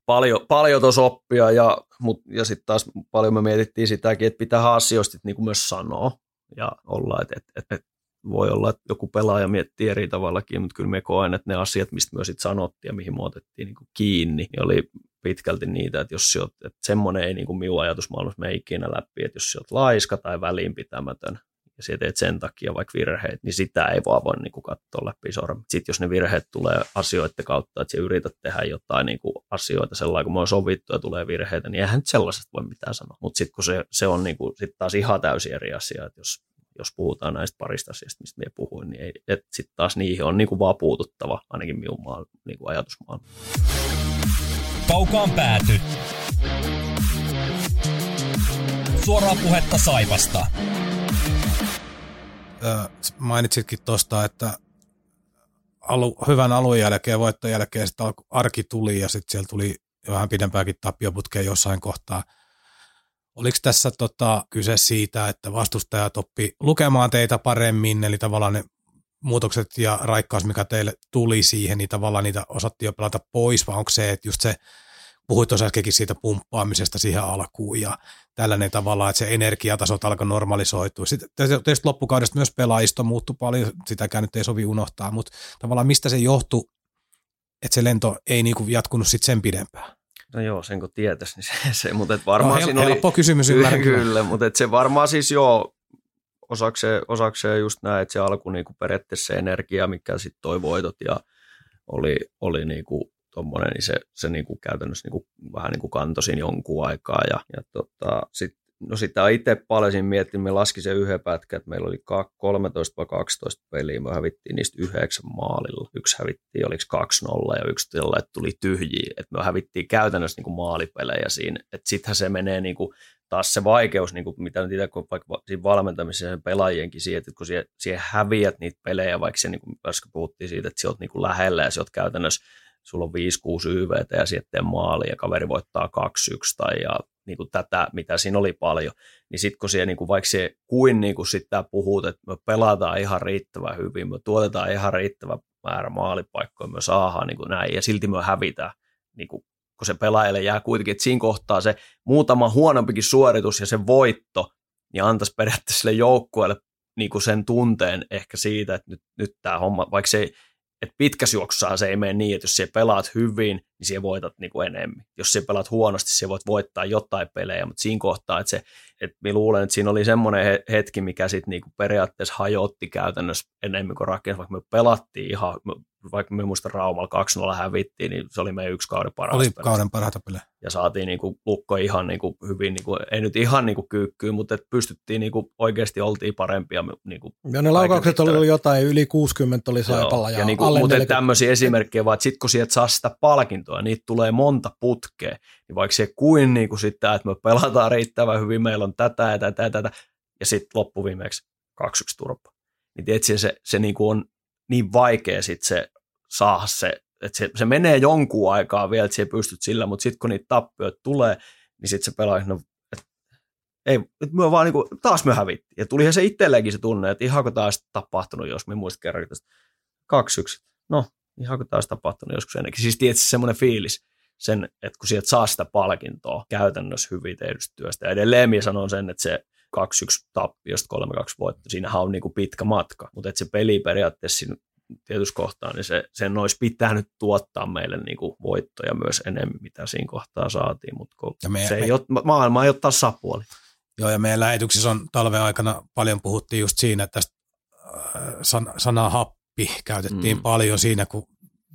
paljon, paljon tuossa oppia ja, mut, ja sitten taas paljon me mietittiin sitäkin, että pitää asioista niin kuin myös sanoa ja olla, että, että, että, että voi olla, että joku pelaaja miettii eri tavallakin, mutta kyllä me koen, että ne asiat, mistä me sitten sanottiin ja mihin me otettiin niin kuin kiinni, niin oli pitkälti niitä, että jos oot, että semmoinen ei niin kuin minun ajatusmaailmassa mene ikinä läpi, että jos olet laiska tai välinpitämätön, ja sä teet sen takia vaikka virheet, niin sitä ei vaan voi niin kuin katsoa läpi sormi. Sitten jos ne virheet tulee asioiden kautta, että sä yrität tehdä jotain niin kuin asioita sellainen, kun me on sovittu ja tulee virheitä, niin eihän nyt sellaisesta voi mitään sanoa. Mutta sitten kun se, se on niin kuin, sit taas ihan täysin eri asia, että jos jos puhutaan näistä parista asiasta, mistä minä puhuin, niin sitten taas niihin on niin kuin vaan puututtava, ainakin minun maan, niin kuin ajatusmaan. Kaukaan pääty. Suoraa puhetta Saivasta. mainitsitkin tuosta, että alu, hyvän alun jälkeen, voitton jälkeen sitten arki tuli ja sitten siellä tuli vähän pidempääkin tappioputkeen jossain kohtaa – Oliko tässä tota, kyse siitä, että vastustajat oppi lukemaan teitä paremmin, eli tavallaan ne muutokset ja raikkaus, mikä teille tuli siihen, niin tavallaan niitä osattiin jo pelata pois, vai onko se, että just se, puhuit tuossa äskenkin siitä pumppaamisesta siihen alkuun ja tällainen tavallaan, että se energiatasot alkoi normalisoitua. Sitten tietysti loppukaudesta myös pelaajisto muuttui paljon, sitäkään nyt ei sovi unohtaa, mutta tavallaan mistä se johtui, että se lento ei niinku jatkunut sitten sen pidempään? No joo, sen kun tietäisi, niin se, se mutta et varmaan no, hel- siinä helppo oli, kysymys ymmärrän. Kyllä, mutta et se varmaan siis joo, osakseen, osakseen just näin, että se alku niin periaatteessa se energia, mikä sitten toi voitot ja oli, oli niin kuin tommonen, niin se, se niin kuin käytännössä niin kuin, vähän niin kuin kantosin jonkun aikaa. Ja, ja tota, sit, no sitä itse paljon miettinyt, me laski se yhden pätkän, että meillä oli 13 vai 12 peliä, me hävittiin niistä yhdeksän maalilla. Yksi hävittiin, oliko 2-0 ja yksi tällä, että tuli tyhjiä. Että me hävittiin käytännössä niin maalipelejä siinä. Että sittenhän se menee niin kuin, taas se vaikeus, niin kuin mitä nyt itse vaikka siinä valmentamisessa ja pelaajienkin siihen, että kun siihen, siihen häviät niitä pelejä, vaikka se, niin kuin puhuttiin siitä, että sä oot niin lähellä ja sä oot käytännössä sulla on 5-6 YVtä ja sitten maali ja kaveri voittaa 2-1 tai ja niin kuin tätä, mitä siinä oli paljon, niin sitten kun siellä, niin kuin, vaikka se kuin, niin kuin sitä puhut, että me pelataan ihan riittävän hyvin, me tuotetaan ihan riittävä määrä maalipaikkoja, me saadaan niin kuin näin ja silti me hävitään, niin kuin, kun se pelaajalle jää kuitenkin, että siinä kohtaa se muutama huonompikin suoritus ja se voitto, niin antaisi periaatteessa sille joukkueelle niin kuin sen tunteen ehkä siitä, että nyt, nyt tämä homma, vaikka se että pitkässä se ei mene niin, että jos siellä pelaat hyvin, niin siellä voitat niin kuin enemmän. Jos siellä pelaat huonosti, siellä voit voittaa jotain pelejä, mutta siinä kohtaa, että, se, että minä luulen, että siinä oli semmoinen hetki, mikä sitten niin kuin periaatteessa hajotti käytännössä enemmän kuin rakennus, vaikka me pelattiin ihan, vaikka me muista Raumalla 2-0 hävittiin, niin se oli meidän yksi kauden paras Oli pelistä. kauden parhaita pelejä. Ja saatiin niin kuin, lukko ihan niin kuin, hyvin, niin kuin, ei nyt ihan niin kuin kyykkyyn, mutta et pystyttiin niin kuin, oikeasti oltiin parempia. Niin kuin, ja ne laukaukset oli jotain, yli 60 oli Saipalla. Ja, ja niin kuin, mutta tämmöisiä esimerkkejä, vaan sitten kun sieltä saa sitä palkintoa, niitä tulee monta putkea, niin vaikka se kuin, niin kuin sitä, että me pelataan riittävän hyvin, meillä on tätä ja tätä ja tätä, ja sitten loppuviimeksi 2-1 turpa. Niin tietysti se, se niin kuin on niin vaikea sitten se saada se, että se, se menee jonkun aikaa vielä, että siihen pystyt sillä, mutta sitten kun niitä tappioita tulee, niin sitten se pelaa, no, ei, että me vaan niinku, taas me hävittiin. Ja tulihan se itselleenkin se tunne, että ihanko taas tapahtunut, jos me muista kerran tästä kaksi No, ihanko taas tapahtunut joskus ennenkin. Siis tietysti semmoinen fiilis, sen, että kun sieltä saa sitä palkintoa käytännössä hyvin tehdystä työstä. Ja edelleen minä sanon sen, että se 2-1 tappiosta 3-2 voitto, siinähän on niin kuin pitkä matka, mutta että se peli periaatteessa siinä tietyssä kohtaa, niin se, sen olisi pitänyt tuottaa meille niin kuin voittoja myös enemmän, mitä siinä kohtaa saatiin, mutta me, se me, ei ole, maailma ei ole tasapuoli. Joo, ja meidän lähetyksissä on talven aikana paljon puhuttiin just siinä, että tästä äh, san, sanaa happi käytettiin mm. paljon siinä, kun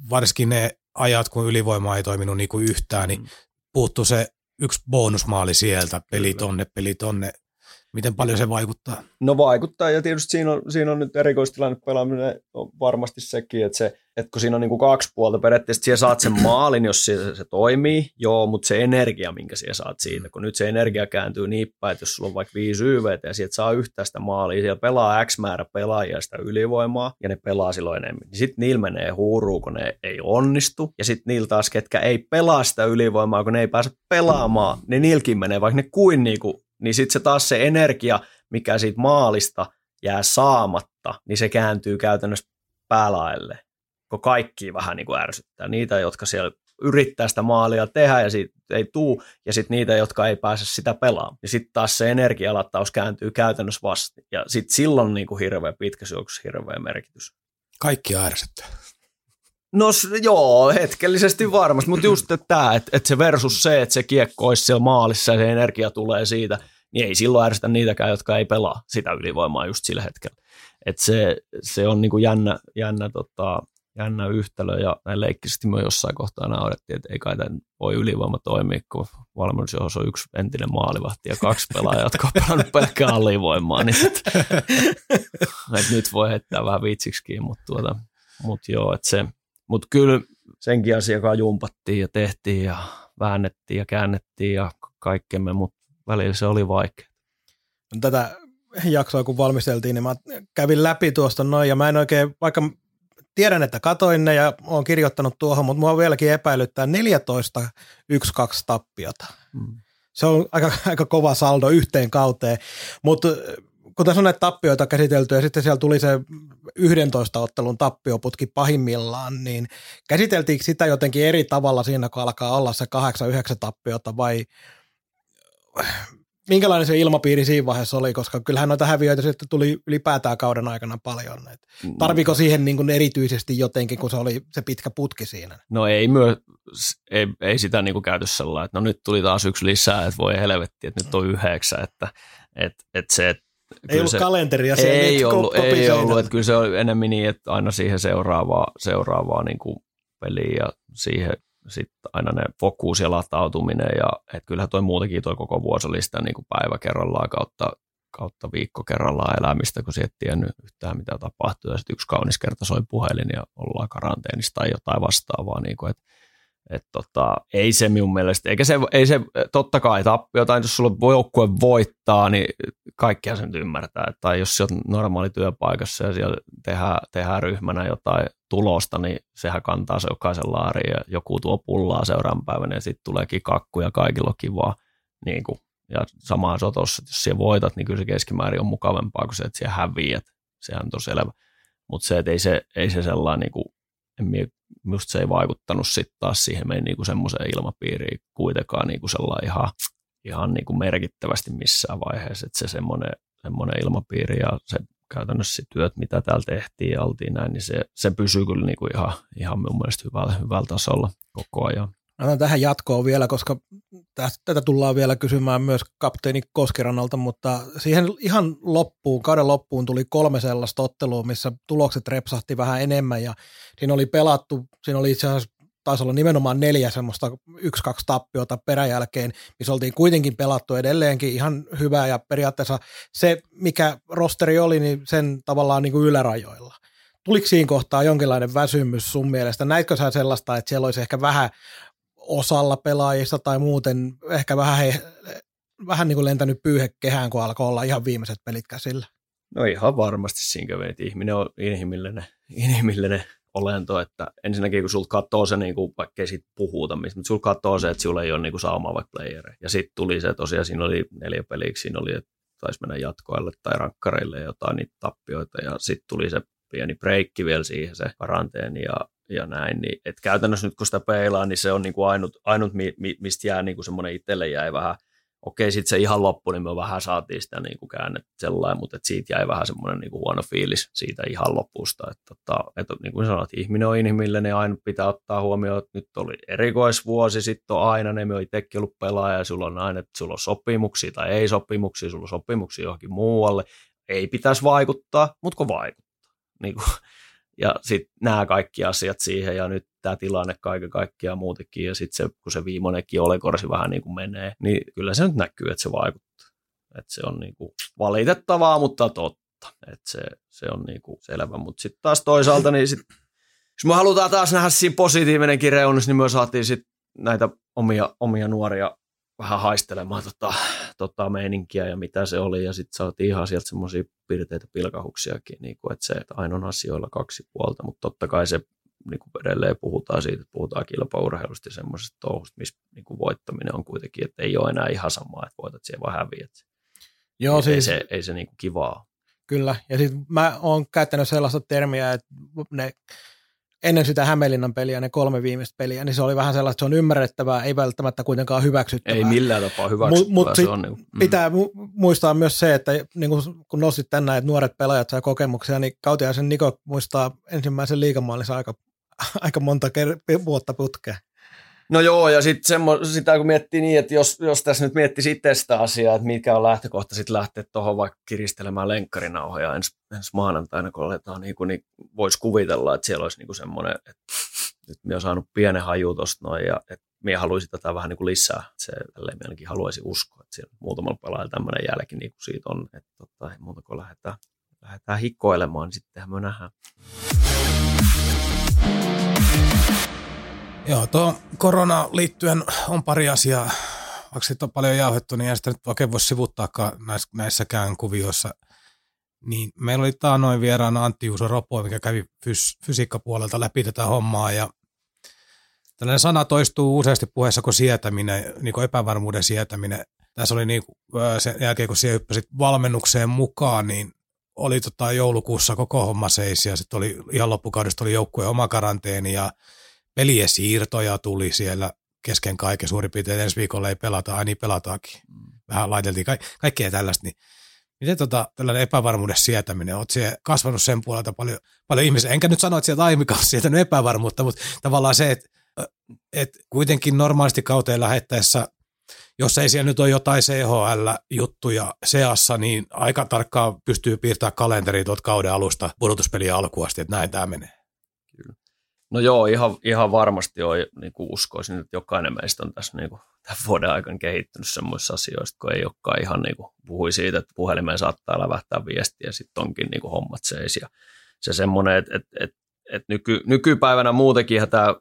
varsinkin ne ajat, kun ylivoima ei toiminut niin kuin yhtään, niin mm. puuttu se yksi bonusmaali sieltä, peli tonne, peli tonne, Miten paljon se vaikuttaa? No vaikuttaa ja tietysti siinä on, siinä on nyt erikoistilanne pelaaminen on varmasti sekin, että, se, että kun siinä on niin kuin kaksi puolta periaatteessa, siellä saat sen maalin, jos se, se toimii, joo, mutta se energia, minkä siellä saat siitä, kun nyt se energia kääntyy niin päin, että jos sulla on vaikka viisi YVtä ja sieltä saa yhtä sitä maalia, siellä pelaa X määrä pelaajia sitä ylivoimaa ja ne pelaa silloin enemmän, niin sitten niillä menee huuruun, kun ne ei onnistu. Ja sitten niillä taas, ketkä ei pelaa sitä ylivoimaa, kun ne ei pääse pelaamaan, niin niilläkin menee, vaikka ne kuin, niin kuin niin sitten se taas se energia, mikä siitä maalista jää saamatta, niin se kääntyy käytännössä päälaelle, kun kaikki vähän niin kuin ärsyttää. Niitä, jotka siellä yrittää sitä maalia tehdä ja siitä ei tuu, ja sitten niitä, jotka ei pääse sitä pelaamaan. Ja sitten taas se energialattaus kääntyy käytännössä vasta. Ja sitten silloin niin kuin hirveä pitkä syöksy, hirveä merkitys. Kaikki ärsyttää. No joo, hetkellisesti varmasti, mutta just tämä, että, että se versus se, että se kiekko olisi siellä maalissa ja se energia tulee siitä – niin ei silloin ärsytä niitäkään, jotka ei pelaa sitä ylivoimaa just sillä hetkellä. Et se, se on niinku jännä, jännä, tota, jännä yhtälö ja näin leikkisesti me jossain kohtaa naurettiin, että ei kai tämän voi ylivoima toimia, kun valmennusjohdossa on yksi entinen maalivahti ja kaksi pelaajaa, jotka on pelannut pelkkää alivoimaa, niin et, et nyt voi heittää vähän vitsiksikin, mutta tuota, mut joo, että se, mutta kyllä senkin asiakaan jumpattiin ja tehtiin ja väännettiin ja käännettiin ja kaikkemme, mutta välillä se oli vaikea. Tätä jaksoa kun valmisteltiin, niin mä kävin läpi tuosta noin ja mä en oikein, vaikka tiedän, että katoin ne ja oon kirjoittanut tuohon, mutta mua vieläkin epäilyttää 14 1-2 tappiota. Hmm. Se on aika, aika kova saldo yhteen kauteen, mutta kun tässä on näitä tappioita käsitelty ja sitten siellä tuli se 11 ottelun tappioputki pahimmillaan, niin käsiteltiinkö sitä jotenkin eri tavalla siinä, kun alkaa olla se 8-9 tappiota vai – minkälainen se ilmapiiri siinä vaiheessa oli, koska kyllähän noita häviöitä sitten tuli ylipäätään kauden aikana paljon. Mm. tarviko siihen niin kuin erityisesti jotenkin, kun se oli se pitkä putki siinä? No ei, myö, ei, ei sitä niin kuin käyty sellainen, että no nyt tuli taas yksi lisää, että voi helvetti, että nyt on yhdeksän, että, että, että se, että ei ollut se, kalenteria siellä. Ei ollut, ei ollut, että kyllä se oli enemmän niin, että aina siihen seuraavaa, seuraavaa niin kuin peliin ja siihen sitten aina ne fokus ja latautuminen ja että kyllähän toi muutenkin toi koko vuosi oli sitä niin kuin päivä kerrallaan kautta, kautta viikko kerrallaan elämistä, kun sä et tiennyt yhtään mitä tapahtuu ja sitten yksi kaunis kerta soi puhelin ja ollaan karanteenissa tai jotain vastaavaa, niin kuin, että et tota, ei se minun mielestä, eikä se, ei se totta kai tappiota, jos sulla joukkue voittaa, niin kaikkia sen ymmärtää. Tai jos olet normaali työpaikassa ja siellä tehdään, tehdään ryhmänä jotain tulosta, niin sehän kantaa se jokaisen laariin ja joku tuo pullaa seuraavan päivänä ja sitten tuleekin kakku ja kaikilla on kivaa. Niin kuin, ja samaan sotossa, että jos siellä voitat, niin kyllä se keskimäärin on mukavampaa kuin se, että siellä häviät. Sehän on selvä. Mutta se, että ei se, ei se sellainen niin kuin en mie, musta se ei vaikuttanut sitten taas siihen meidän niinku semmoiseen ilmapiiriin kuitenkaan niinku sellainen ihan, ihan niinku merkittävästi missään vaiheessa, että se semmoinen, semmoinen ilmapiiri ja se käytännössä työt, mitä täällä tehtiin ja oltiin näin, niin se, se pysyy kyllä niinku ihan, ihan mun mielestä hyvällä, hyvällä tasolla koko ajan. Annan tähän jatkoon vielä, koska tätä tullaan vielä kysymään myös kapteeni Koskirannalta, mutta siihen ihan loppuun, kauden loppuun tuli kolme sellaista ottelua, missä tulokset repsahti vähän enemmän ja siinä oli pelattu, siinä oli itse asiassa taisi olla nimenomaan neljä semmoista yksi-kaksi tappiota peräjälkeen, missä oltiin kuitenkin pelattu edelleenkin ihan hyvää ja periaatteessa se, mikä rosteri oli, niin sen tavallaan niin kuin ylärajoilla. Tuliko siinä kohtaa jonkinlainen väsymys sun mielestä? Näitkö sä sellaista, että siellä olisi ehkä vähän osalla pelaajista tai muuten ehkä vähän, he, vähän niin kuin lentänyt pyyhe kehään, kun alkoi olla ihan viimeiset pelit käsillä. No ihan varmasti siinä että ihminen on inhimillinen, inhimillinen olento, että ensinnäkin kun sulta katsoo se, niin kuin, vaikka ei siitä puhuta, mutta sulta katsoo se, että sulla ei ole niin kuin saumaa vaikka playereja. Ja sitten tuli se tosiaan, siinä oli neljä peliksi, siinä oli, että taisi mennä jatkoille tai rankkareille jotain niitä tappioita, ja sitten tuli se pieni breikki vielä siihen, se karanteeni, ja ja näin, niin et käytännössä nyt kun sitä peilaa, niin se on niin kuin ainut, ainut mi, mi, mistä jää niin kuin semmoinen itselle jäi vähän, okei sitten se ihan loppu, niin me vähän saatiin sitä niin kuin käännettä sellainen, mutta et siitä jäi vähän semmoinen niin kuin huono fiilis siitä ihan lopusta, että, tota, että niin kuin sanoit, ihminen on inhimillinen ja aina pitää ottaa huomioon, että nyt oli erikoisvuosi, sitten on aina, ne me on itsekin ollut pelaaja ja sulla on aina, että sulla on sopimuksia tai ei sopimuksia, sulla on sopimuksia johonkin muualle, ei pitäisi vaikuttaa, mutta kun vaikuttaa. Niin kuin, ja sitten nämä kaikki asiat siihen ja nyt tämä tilanne kaiken kaikkiaan muutenkin ja sitten se, kun se viimeinenkin olekorsi vähän niin kuin menee, niin kyllä se nyt näkyy, että se vaikuttaa. Että se on niin kuin valitettavaa, mutta totta. Että se, se on niin kuin selvä, mutta sitten taas toisaalta, niin sit, jos me halutaan taas nähdä siinä positiivinenkin reunus, niin me saatiin sitten näitä omia, omia nuoria vähän haistelemaan tota, tota meininkiä ja mitä se oli, ja sitten saatiin ihan sieltä semmoisia piirteitä pilkahuksiakin, niin kuin, että se, että aina on asioilla kaksi puolta, mutta totta kai se niin kuin edelleen puhutaan siitä, että puhutaan kilpaurheilusta ja semmoisesta touhusta, missä niin kuin voittaminen on kuitenkin, että ei ole enää ihan samaa, että voitat siellä vaan häviät. Joo, ei, siis, ei se, ei se niin kuin kivaa. Kyllä, ja sitten mä oon käyttänyt sellaista termiä, että ne ennen sitä Hämeenlinnan peliä, ne kolme viimeistä peliä, niin se oli vähän sellaista, että se on ymmärrettävää, ei välttämättä kuitenkaan hyväksyttävää. Ei millään tapaa hyväksyttävää, Mut, se on. Niin, mm. Pitää muistaa myös se, että niin kun nostit tänne, että nuoret pelaajat saa kokemuksia, niin Kautiaisen Niko muistaa ensimmäisen liikamaalissa aika, aika monta ker- vuotta putkea. No joo, ja sitten semmo, sitä kun miettii niin, että jos, jos tässä nyt miettii sitten sitä asiaa, että mikä on lähtökohta sitten lähteä tuohon vaikka kiristelemään lenkkarinauhoja ensi, ensi maanantaina, kun aletaan, niin, kuin, niin voisi kuvitella, että siellä olisi niin kuin semmoinen, että nyt minä olen saanut pienen haju tuosta noin, ja että minä haluaisin tätä vähän niin kuin lisää. Se tälleen minä haluaisin uskoa, että siellä muutamalla pelaajalla tämmöinen jälki niin kuin siitä on, että tota, ei muuta kuin lähdetään, lähdetään hikkoilemaan, niin sittenhän me nähdään. Joo, tuo korona liittyen on pari asiaa, vaikka siitä on paljon jauhettu, niin ei sitä nyt oikein voi sivuttaakaan näissä, näissäkään kuvioissa. Niin meillä oli noin vieraana Antti Juuso Ropo, mikä kävi fys- fysiikkapuolelta läpi tätä hommaa ja tällainen sana toistuu useasti puheessa kuin sietäminen, niin kuin epävarmuuden sietäminen. Tässä oli niin, sen jälkeen, kun siellä hyppäsit valmennukseen mukaan, niin oli tota joulukuussa koko homma seis ja sitten oli ihan loppukaudesta oli joukkueen oma karanteeni ja pelien siirtoja tuli siellä kesken kaiken suurin piirtein ensi viikolla ei pelata, ai niin pelataakin. Mm. Vähän laiteltiin ka- kaikkea tällaista, niin miten tota, tällainen epävarmuuden sietäminen, oot siellä kasvanut sen puolelta paljon, paljon ihmisiä, enkä nyt sano, että sieltä aiemmin sietänyt epävarmuutta, mutta tavallaan se, että et kuitenkin normaalisti kauteen lähettäessä, jos ei siellä nyt ole jotain CHL-juttuja seassa, niin aika tarkkaan pystyy piirtämään kalenteri tuolta kauden alusta pudotuspeliä alkuasti, että näin tämä menee. No joo, ihan, ihan varmasti on, niin kuin uskoisin, että jokainen meistä on tässä niin kuin, tämän vuoden aikana kehittynyt semmoisissa asioissa, kun ei olekaan ihan niin kuin, puhui siitä, että puhelimeen saattaa lävähtää viestiä ja sitten onkin niin kuin, hommat seis. Ja se semmoinen, että, että, että, että nyky, nykypäivänä muutenkin tämä,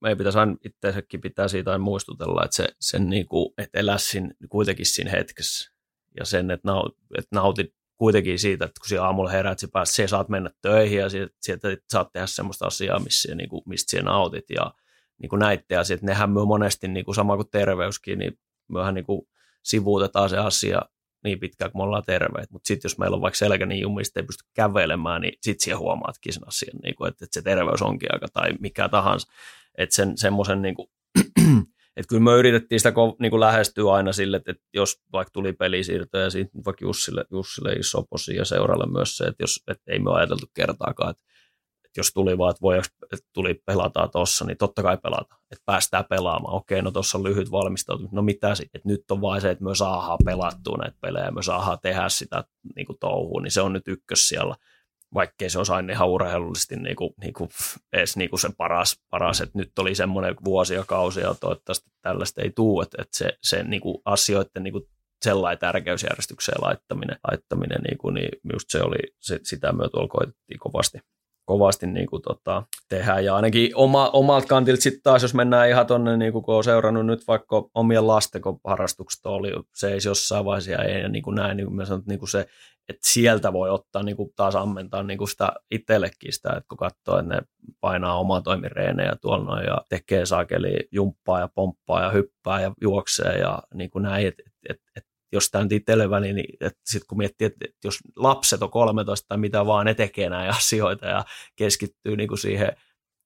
meidän pitäisi aina itseäkin pitää siitä aina muistutella, että, se, sen niin kuin, että elää siinä, kuitenkin siinä hetkessä ja sen, että, nautit kuitenkin siitä, että kun siellä aamulla herät, että pääset, siellä saat mennä töihin ja sieltä saat tehdä semmoista asiaa, missä, niin kuin, mistä siellä nautit ja niin kuin näitte asiat. Nehän myö monesti, niin kuin sama kuin terveyskin, niin myöhän niin kuin sivuutetaan se asia niin pitkään, kun me ollaan terveet. Mutta sitten jos meillä on vaikka selkä niin jumista, ei pysty kävelemään, niin sitten siellä huomaatkin sen asian, niin kuin, että, että se terveys onkin aika tai mikä tahansa. Että sen, semmoisen niin kuin, että kyllä me yritettiin sitä niin kuin lähestyä aina sille, että, jos vaikka tuli pelisiirtoja, ja siitä vaikka Jussille, Jussille iso posi ja seuralle myös se, että, jos, että ei me ajateltu kertaakaan, että, että jos tuli vaan, että, voi, että tuli pelataan tuossa, niin totta kai pelata, että päästään pelaamaan. Okei, no tuossa on lyhyt valmistautuminen, no mitä sitten, että nyt on vain se, että me saadaan pelattua näitä pelejä, me saadaan tehdä sitä niin kuin touhua, niin se on nyt ykkös siellä vaikkei se aina ihan urheilullisesti niin kuin, niin kuin, edes niin kuin se paras, paras, että nyt oli semmoinen vuosi ja kausi ja toivottavasti tällaista ei tule, että, että se, se niin kuin asioiden niin kuin sellainen tärkeysjärjestykseen laittaminen, laittaminen niin, kuin, niin just se oli, se, sitä myötä tuolla koitettiin kovasti, kovasti niin kuin, tota, tehdä. Ja ainakin oma, omalta kantilta sitten taas, jos mennään ihan tuonne, niin kun on seurannut nyt vaikka omien lasten, harrastukset oli, se ei jossain vaiheessa ja, ei, ja niin kuin näin, niin kuin mä sanon, niin kuin se että sieltä voi ottaa niin kuin taas ammentaa niin kuin sitä itsellekin sitä, että kun katsoo, että ne painaa omaa toimireenejä tuolla noin ja tekee saakeli jumppaa ja pomppaa ja hyppää ja juoksee ja niin kuin näin, että et, et, et, jos tämä nyt itselle väliin, niin sitten kun miettii, että, että jos lapset on 13 tai mitä vaan, ne tekee näitä asioita ja keskittyy niin kuin siihen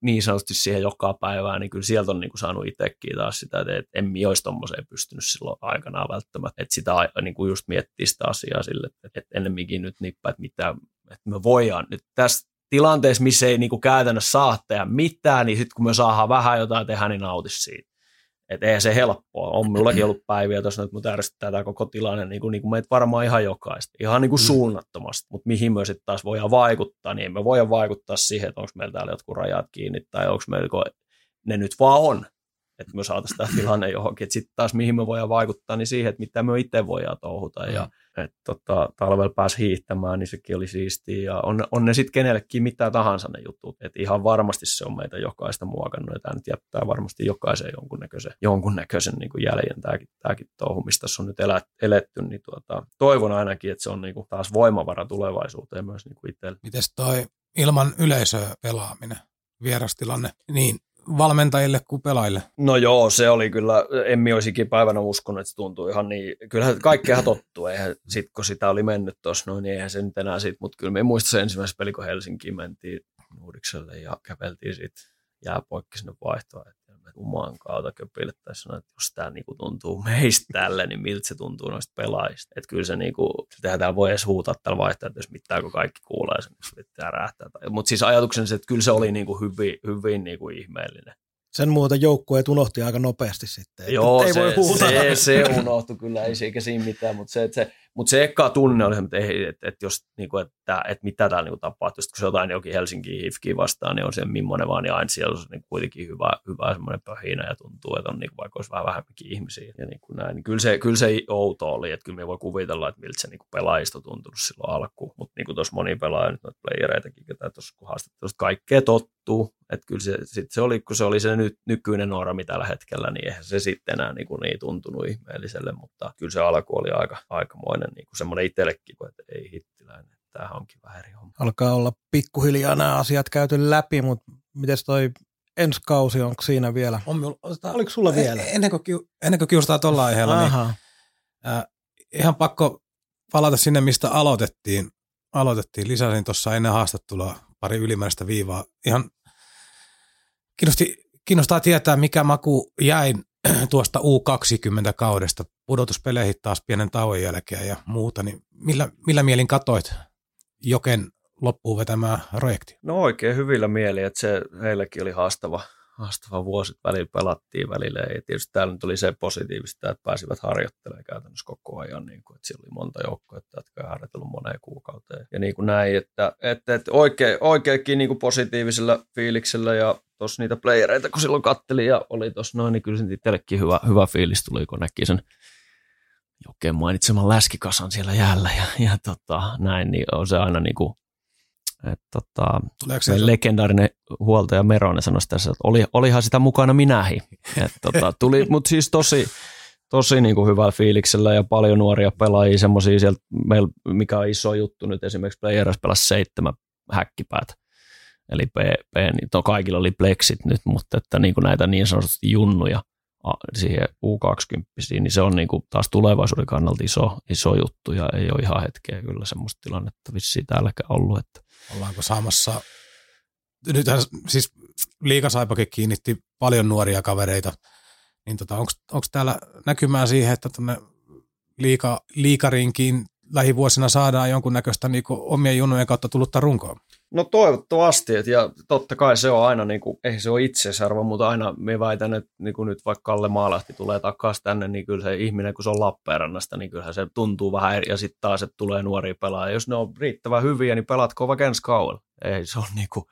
niin sanotusti siihen joka päivään, niin kyllä sieltä on niin kuin saanut itsekin taas sitä, että en minä olisi tuommoiseen pystynyt silloin aikanaan välttämättä. Että sitä niin kuin just miettii sitä asiaa sille, että, ennemminkin nyt nippää, että, mitä, että me voidaan nyt tässä tilanteessa, missä ei niin kuin käytännössä saa tehdä mitään, niin sitten kun me saadaan vähän jotain tehdä, niin nautisi siitä. Että eihän se helppoa. On minullakin ollut päiviä tuossa, että minut ärsyttää tämä koko tilanne, niin kuin, niin kuin meitä varmaan ihan jokaista. Ihan niin kuin mm. suunnattomasti. Mutta mihin me sitten taas voidaan vaikuttaa, niin me voidaan vaikuttaa siihen, että onko meillä täällä jotkut rajat kiinni, tai onko meillä, ne nyt vaan on että me saataisiin tämä tilanne johonkin. Että sitten taas mihin me voidaan vaikuttaa, niin siihen, että mitä me itse voidaan touhuta. Mm. Että tota, talvella pääsi hiihtämään, niin sekin oli siistiä. Ja on, on ne sitten kenellekin mitä tahansa ne jutut. Että ihan varmasti se on meitä jokaista muokannut. Ja tämä nyt jättää varmasti jokaisen jonkunnäköisen, jonkunnäköisen niin kuin jäljen tämäkin, tämäkin touhu, mistä tässä on nyt elät, eletty. Niin tuota, toivon ainakin, että se on niin kuin taas voimavara tulevaisuuteen myös niin kuin itselle. Mites toi ilman yleisöä pelaaminen? vierastilanne, niin valmentajille kuin pelaajille? No joo, se oli kyllä, Emmi olisikin päivänä uskonut, että se tuntui ihan niin, kyllähän kaikkea tottuu, eihän sit kun sitä oli mennyt tuossa, no niin eihän se nyt enää sit, mutta kyllä me muistan se ensimmäisessä peli, kun Helsinkiin mentiin Nuudikselle ja käveltiin siitä jääpoikki sinne vaihtoon, Jumalan kautta köpilettäisiin että jos tämä niinku tuntuu meistä tälle, niin miltä se tuntuu noista pelaajista. Että kyllä se niinku, sitä täällä voi edes huutaa tällä vaihtaa, että jos mitään kun kaikki kuulee sen, niin pitää rähtää. Mutta siis ajatuksen se, että kyllä se oli niinku hyvin, hyvin niinku ihmeellinen. Sen muuten joukkueet unohti aika nopeasti sitten. Joo, ei se, voi se, se, unohtui kyllä, ei eikä siinä mitään, mutta se, että se, mutta se eka tunne oli, että, että, että, jos, niin kuin, että, että mitä täällä niin tapahtuu, kun se jotain jokin Helsinki Hifkiin vastaan, niin on se millainen vaan, niin aina siellä on niin kuitenkin hyvä, hyvä semmoinen pöhinä ja tuntuu, että on niin kuin, vaikka olisi vähän vähemmänkin ihmisiä. Ja niin kuin näin. Niin kyllä, se, kyllä se outo oli, että kyllä me voi kuvitella, että miltä se niin on tuntunut silloin alkuun. Mutta niin kuin tuossa moni pelaaja, nyt noita playereitakin, ketä tuossa kun haastattelusta kaikkea tottuu, että kyllä se, sit se oli, kun se oli se nyt, nykyinen normi tällä hetkellä, niin eihän se sitten enää niin, kuin niin tuntunut ihmeelliselle, mutta kyllä se alku oli aika, aikamoinen niin kuin semmoinen itsellekin, että ei hittiläinen, tämähän onkin vähän eri homma. Alkaa olla pikkuhiljaa nämä asiat käyty läpi, mutta miten toi ensi kausi, onko siinä vielä? On, Oliko sulla vielä? Ennen kuin, ennen kuin kiusataan tuolla aiheella, niin äh, ihan pakko palata sinne, mistä aloitettiin. aloitettiin. Lisäsin tuossa ennen haastattelua pari ylimääräistä viivaa. Ihan kiinnosti, kiinnostaa tietää, mikä maku jäi tuosta U20-kaudesta pudotuspeleihin taas pienen tauon jälkeen ja muuta, niin millä, millä mielin katoit Joken loppuun vetämään projekti? No oikein hyvillä mieli, että se heillekin oli haastava, haastava vuosi, välillä pelattiin välillä ja tietysti täällä nyt oli se positiivista, että pääsivät harjoittelemaan käytännössä koko ajan, niin kuin, että siellä oli monta joukkoa, jotka ei harjoitellut moneen kuukauteen ja niin kuin näin, että, että, että oikein, oikeinkin niin kuin positiivisella fiiliksellä ja tos niitä playereita, kun silloin kattelin ja oli tuossa noin, niin kyllä itsellekin hyvä, hyvä fiilis tuli, kun näki sen Jokkeen mainitseman läskikasan siellä jäällä ja, ja tota, näin, niin on se aina niin kuin, että tota, se legendaarinen huoltaja Meronen sanoi tässä, että oli, olihan sitä mukana minäkin. Et, tota, tuli, mutta siis tosi, tosi niin kuin hyvällä fiiliksellä ja paljon nuoria pelaajia, semmoisia sieltä, mikä on iso juttu nyt, esimerkiksi Players pelasi seitsemän häkkipäät, eli P, P niin to, kaikilla oli pleksit nyt, mutta että niin kuin näitä niin sanotusti junnuja siihen U20, niin se on niin kuin taas tulevaisuuden kannalta iso, iso juttu ja ei ole ihan hetkeä kyllä semmoista tilannetta vissiin täälläkään ollut. Että. Ollaanko saamassa, nythän siis liikasaipakin kiinnitti paljon nuoria kavereita niin tota, onko täällä näkymään siihen, että tuonne liika, liikarinkin lähivuosina saadaan jonkunnäköistä niin omien junojen kautta tullutta runkoa? No toivottavasti, et, ja totta kai se on aina, niin kuin, ei se ole itseisarvo, mutta aina me väitän, että niin kuin nyt vaikka Kalle Maalahti tulee takaisin tänne, niin kyllä se ihminen, kun se on Lappeenrannasta, niin kyllähän se tuntuu vähän eri, ja sitten taas, että tulee nuoria pelaajia. Jos ne on riittävän hyviä, niin pelatko vaikka ensi kaudella. Ei, se on niin kuin,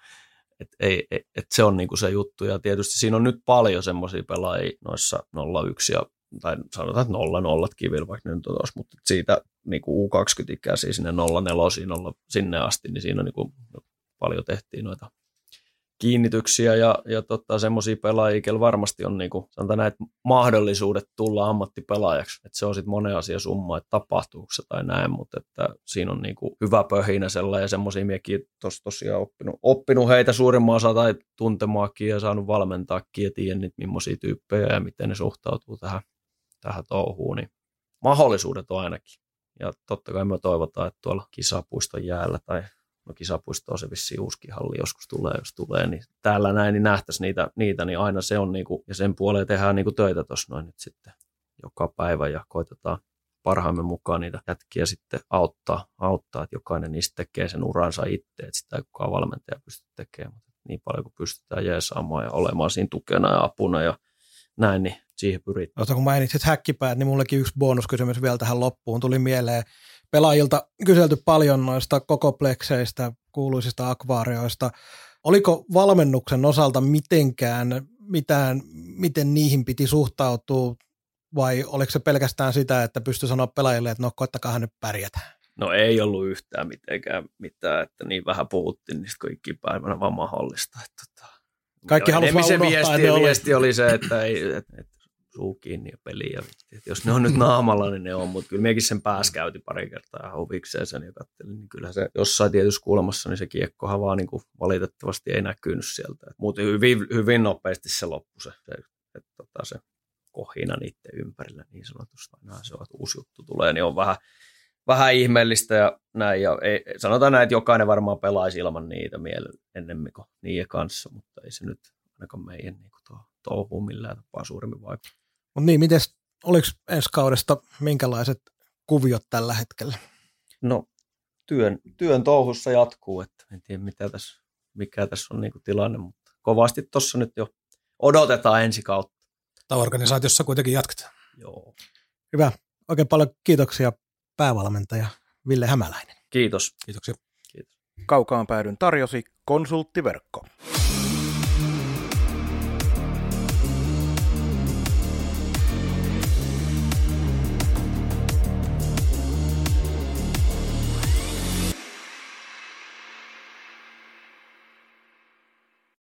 et, ei, et, et se on niinku se juttu ja tietysti siinä on nyt paljon semmoisia pelaajia noissa 01 ja tai sanotaan, että 0 0 kivillä vaikka nyt on tos, mutta siitä niinku U20-ikäisiä sinne 04 0 sinne asti, niin siinä on niinku, paljon tehtiin noita kiinnityksiä ja, ja tota, semmoisia pelaajia, varmasti on niinku, sanotaan näitä mahdollisuudet tulla ammattipelaajaksi. Et se on sitten monen asia summa, että tapahtuuko se tai näin, mutta että siinä on niinku hyvä pöhinä sellainen ja semmoisia miekin tos, tosiaan oppinut, oppinut heitä suurimman osa tai tuntemaakin ja saanut valmentaakin ja tiedän niitä millaisia tyyppejä ja miten ne suhtautuu tähän, tähän touhuun, niin mahdollisuudet on ainakin. Ja totta kai me toivotaan, että tuolla kisapuiston jäällä tai no kisapuisto se vissiin uusikin halli joskus tulee, jos tulee, niin täällä näin, niin nähtäisiin niitä, niitä niin aina se on, niinku, ja sen puoleen tehdään niinku töitä tuossa noin nyt sitten joka päivä, ja koitetaan parhaamme mukaan niitä jätkiä sitten auttaa, auttaa, että jokainen niistä tekee sen uransa itse, että sitä ei kukaan valmentaja pysty tekemään, mutta niin paljon kuin pystytään jeesaamaan ja olemaan siinä tukena ja apuna ja näin, niin siihen pyritään. Tuosta kun mainitsit häkkipäät, niin mullekin yksi bonuskysymys vielä tähän loppuun tuli mieleen pelaajilta kyselty paljon noista kokoplekseistä, kuuluisista akvaarioista. Oliko valmennuksen osalta mitenkään mitään, miten niihin piti suhtautua vai oliko se pelkästään sitä, että pystyi sanoa pelaajille, että no koittakaa nyt pärjätä? No ei ollut yhtään mitenkään mitään, että niin vähän puhuttiin niistä kaikki päivänä vaan mahdollista. Että, tota, Kaikki halusivat unohtaa, viesti, oli... viesti oli se, että, ei, että, että suu kiinni ja peliä. Et jos ne on nyt naamalla, niin ne on, mutta kyllä miekin sen pääs käytin pari kertaa huvikseen sen ja katselin, niin kyllä se jossain tietyssä kulmassa, niin se kiekkohan vaan niin kuin valitettavasti ei näkynyt sieltä. Mutta hyvin, hyvin nopeasti se loppui se, se, että tota, se kohina niiden ympärillä niin sanotusti. Aina se on, että uusi juttu tulee, niin on vähän, vähän ihmeellistä ja näin. Ja ei, sanotaan näin, että jokainen varmaan pelaisi ilman niitä mielellä ennemmin kuin niiden kanssa, mutta ei se nyt ainakaan meidän niin kuin touhuun millään tapaa suuremmin vaikuttaa. Mutta niin, miten oliko ensi kaudesta minkälaiset kuviot tällä hetkellä? No työn, työn touhussa jatkuu, että en tiedä mitä tässä, mikä tässä on niinku tilanne, mutta kovasti tuossa nyt jo odotetaan ensi kautta. Tämä organisaatiossa kuitenkin jatketaan. Joo. Hyvä. Oikein paljon kiitoksia päävalmentaja Ville Hämäläinen. Kiitos. Kiitoksia. Kiitos. Kaukaan päädyn tarjosi konsulttiverkko.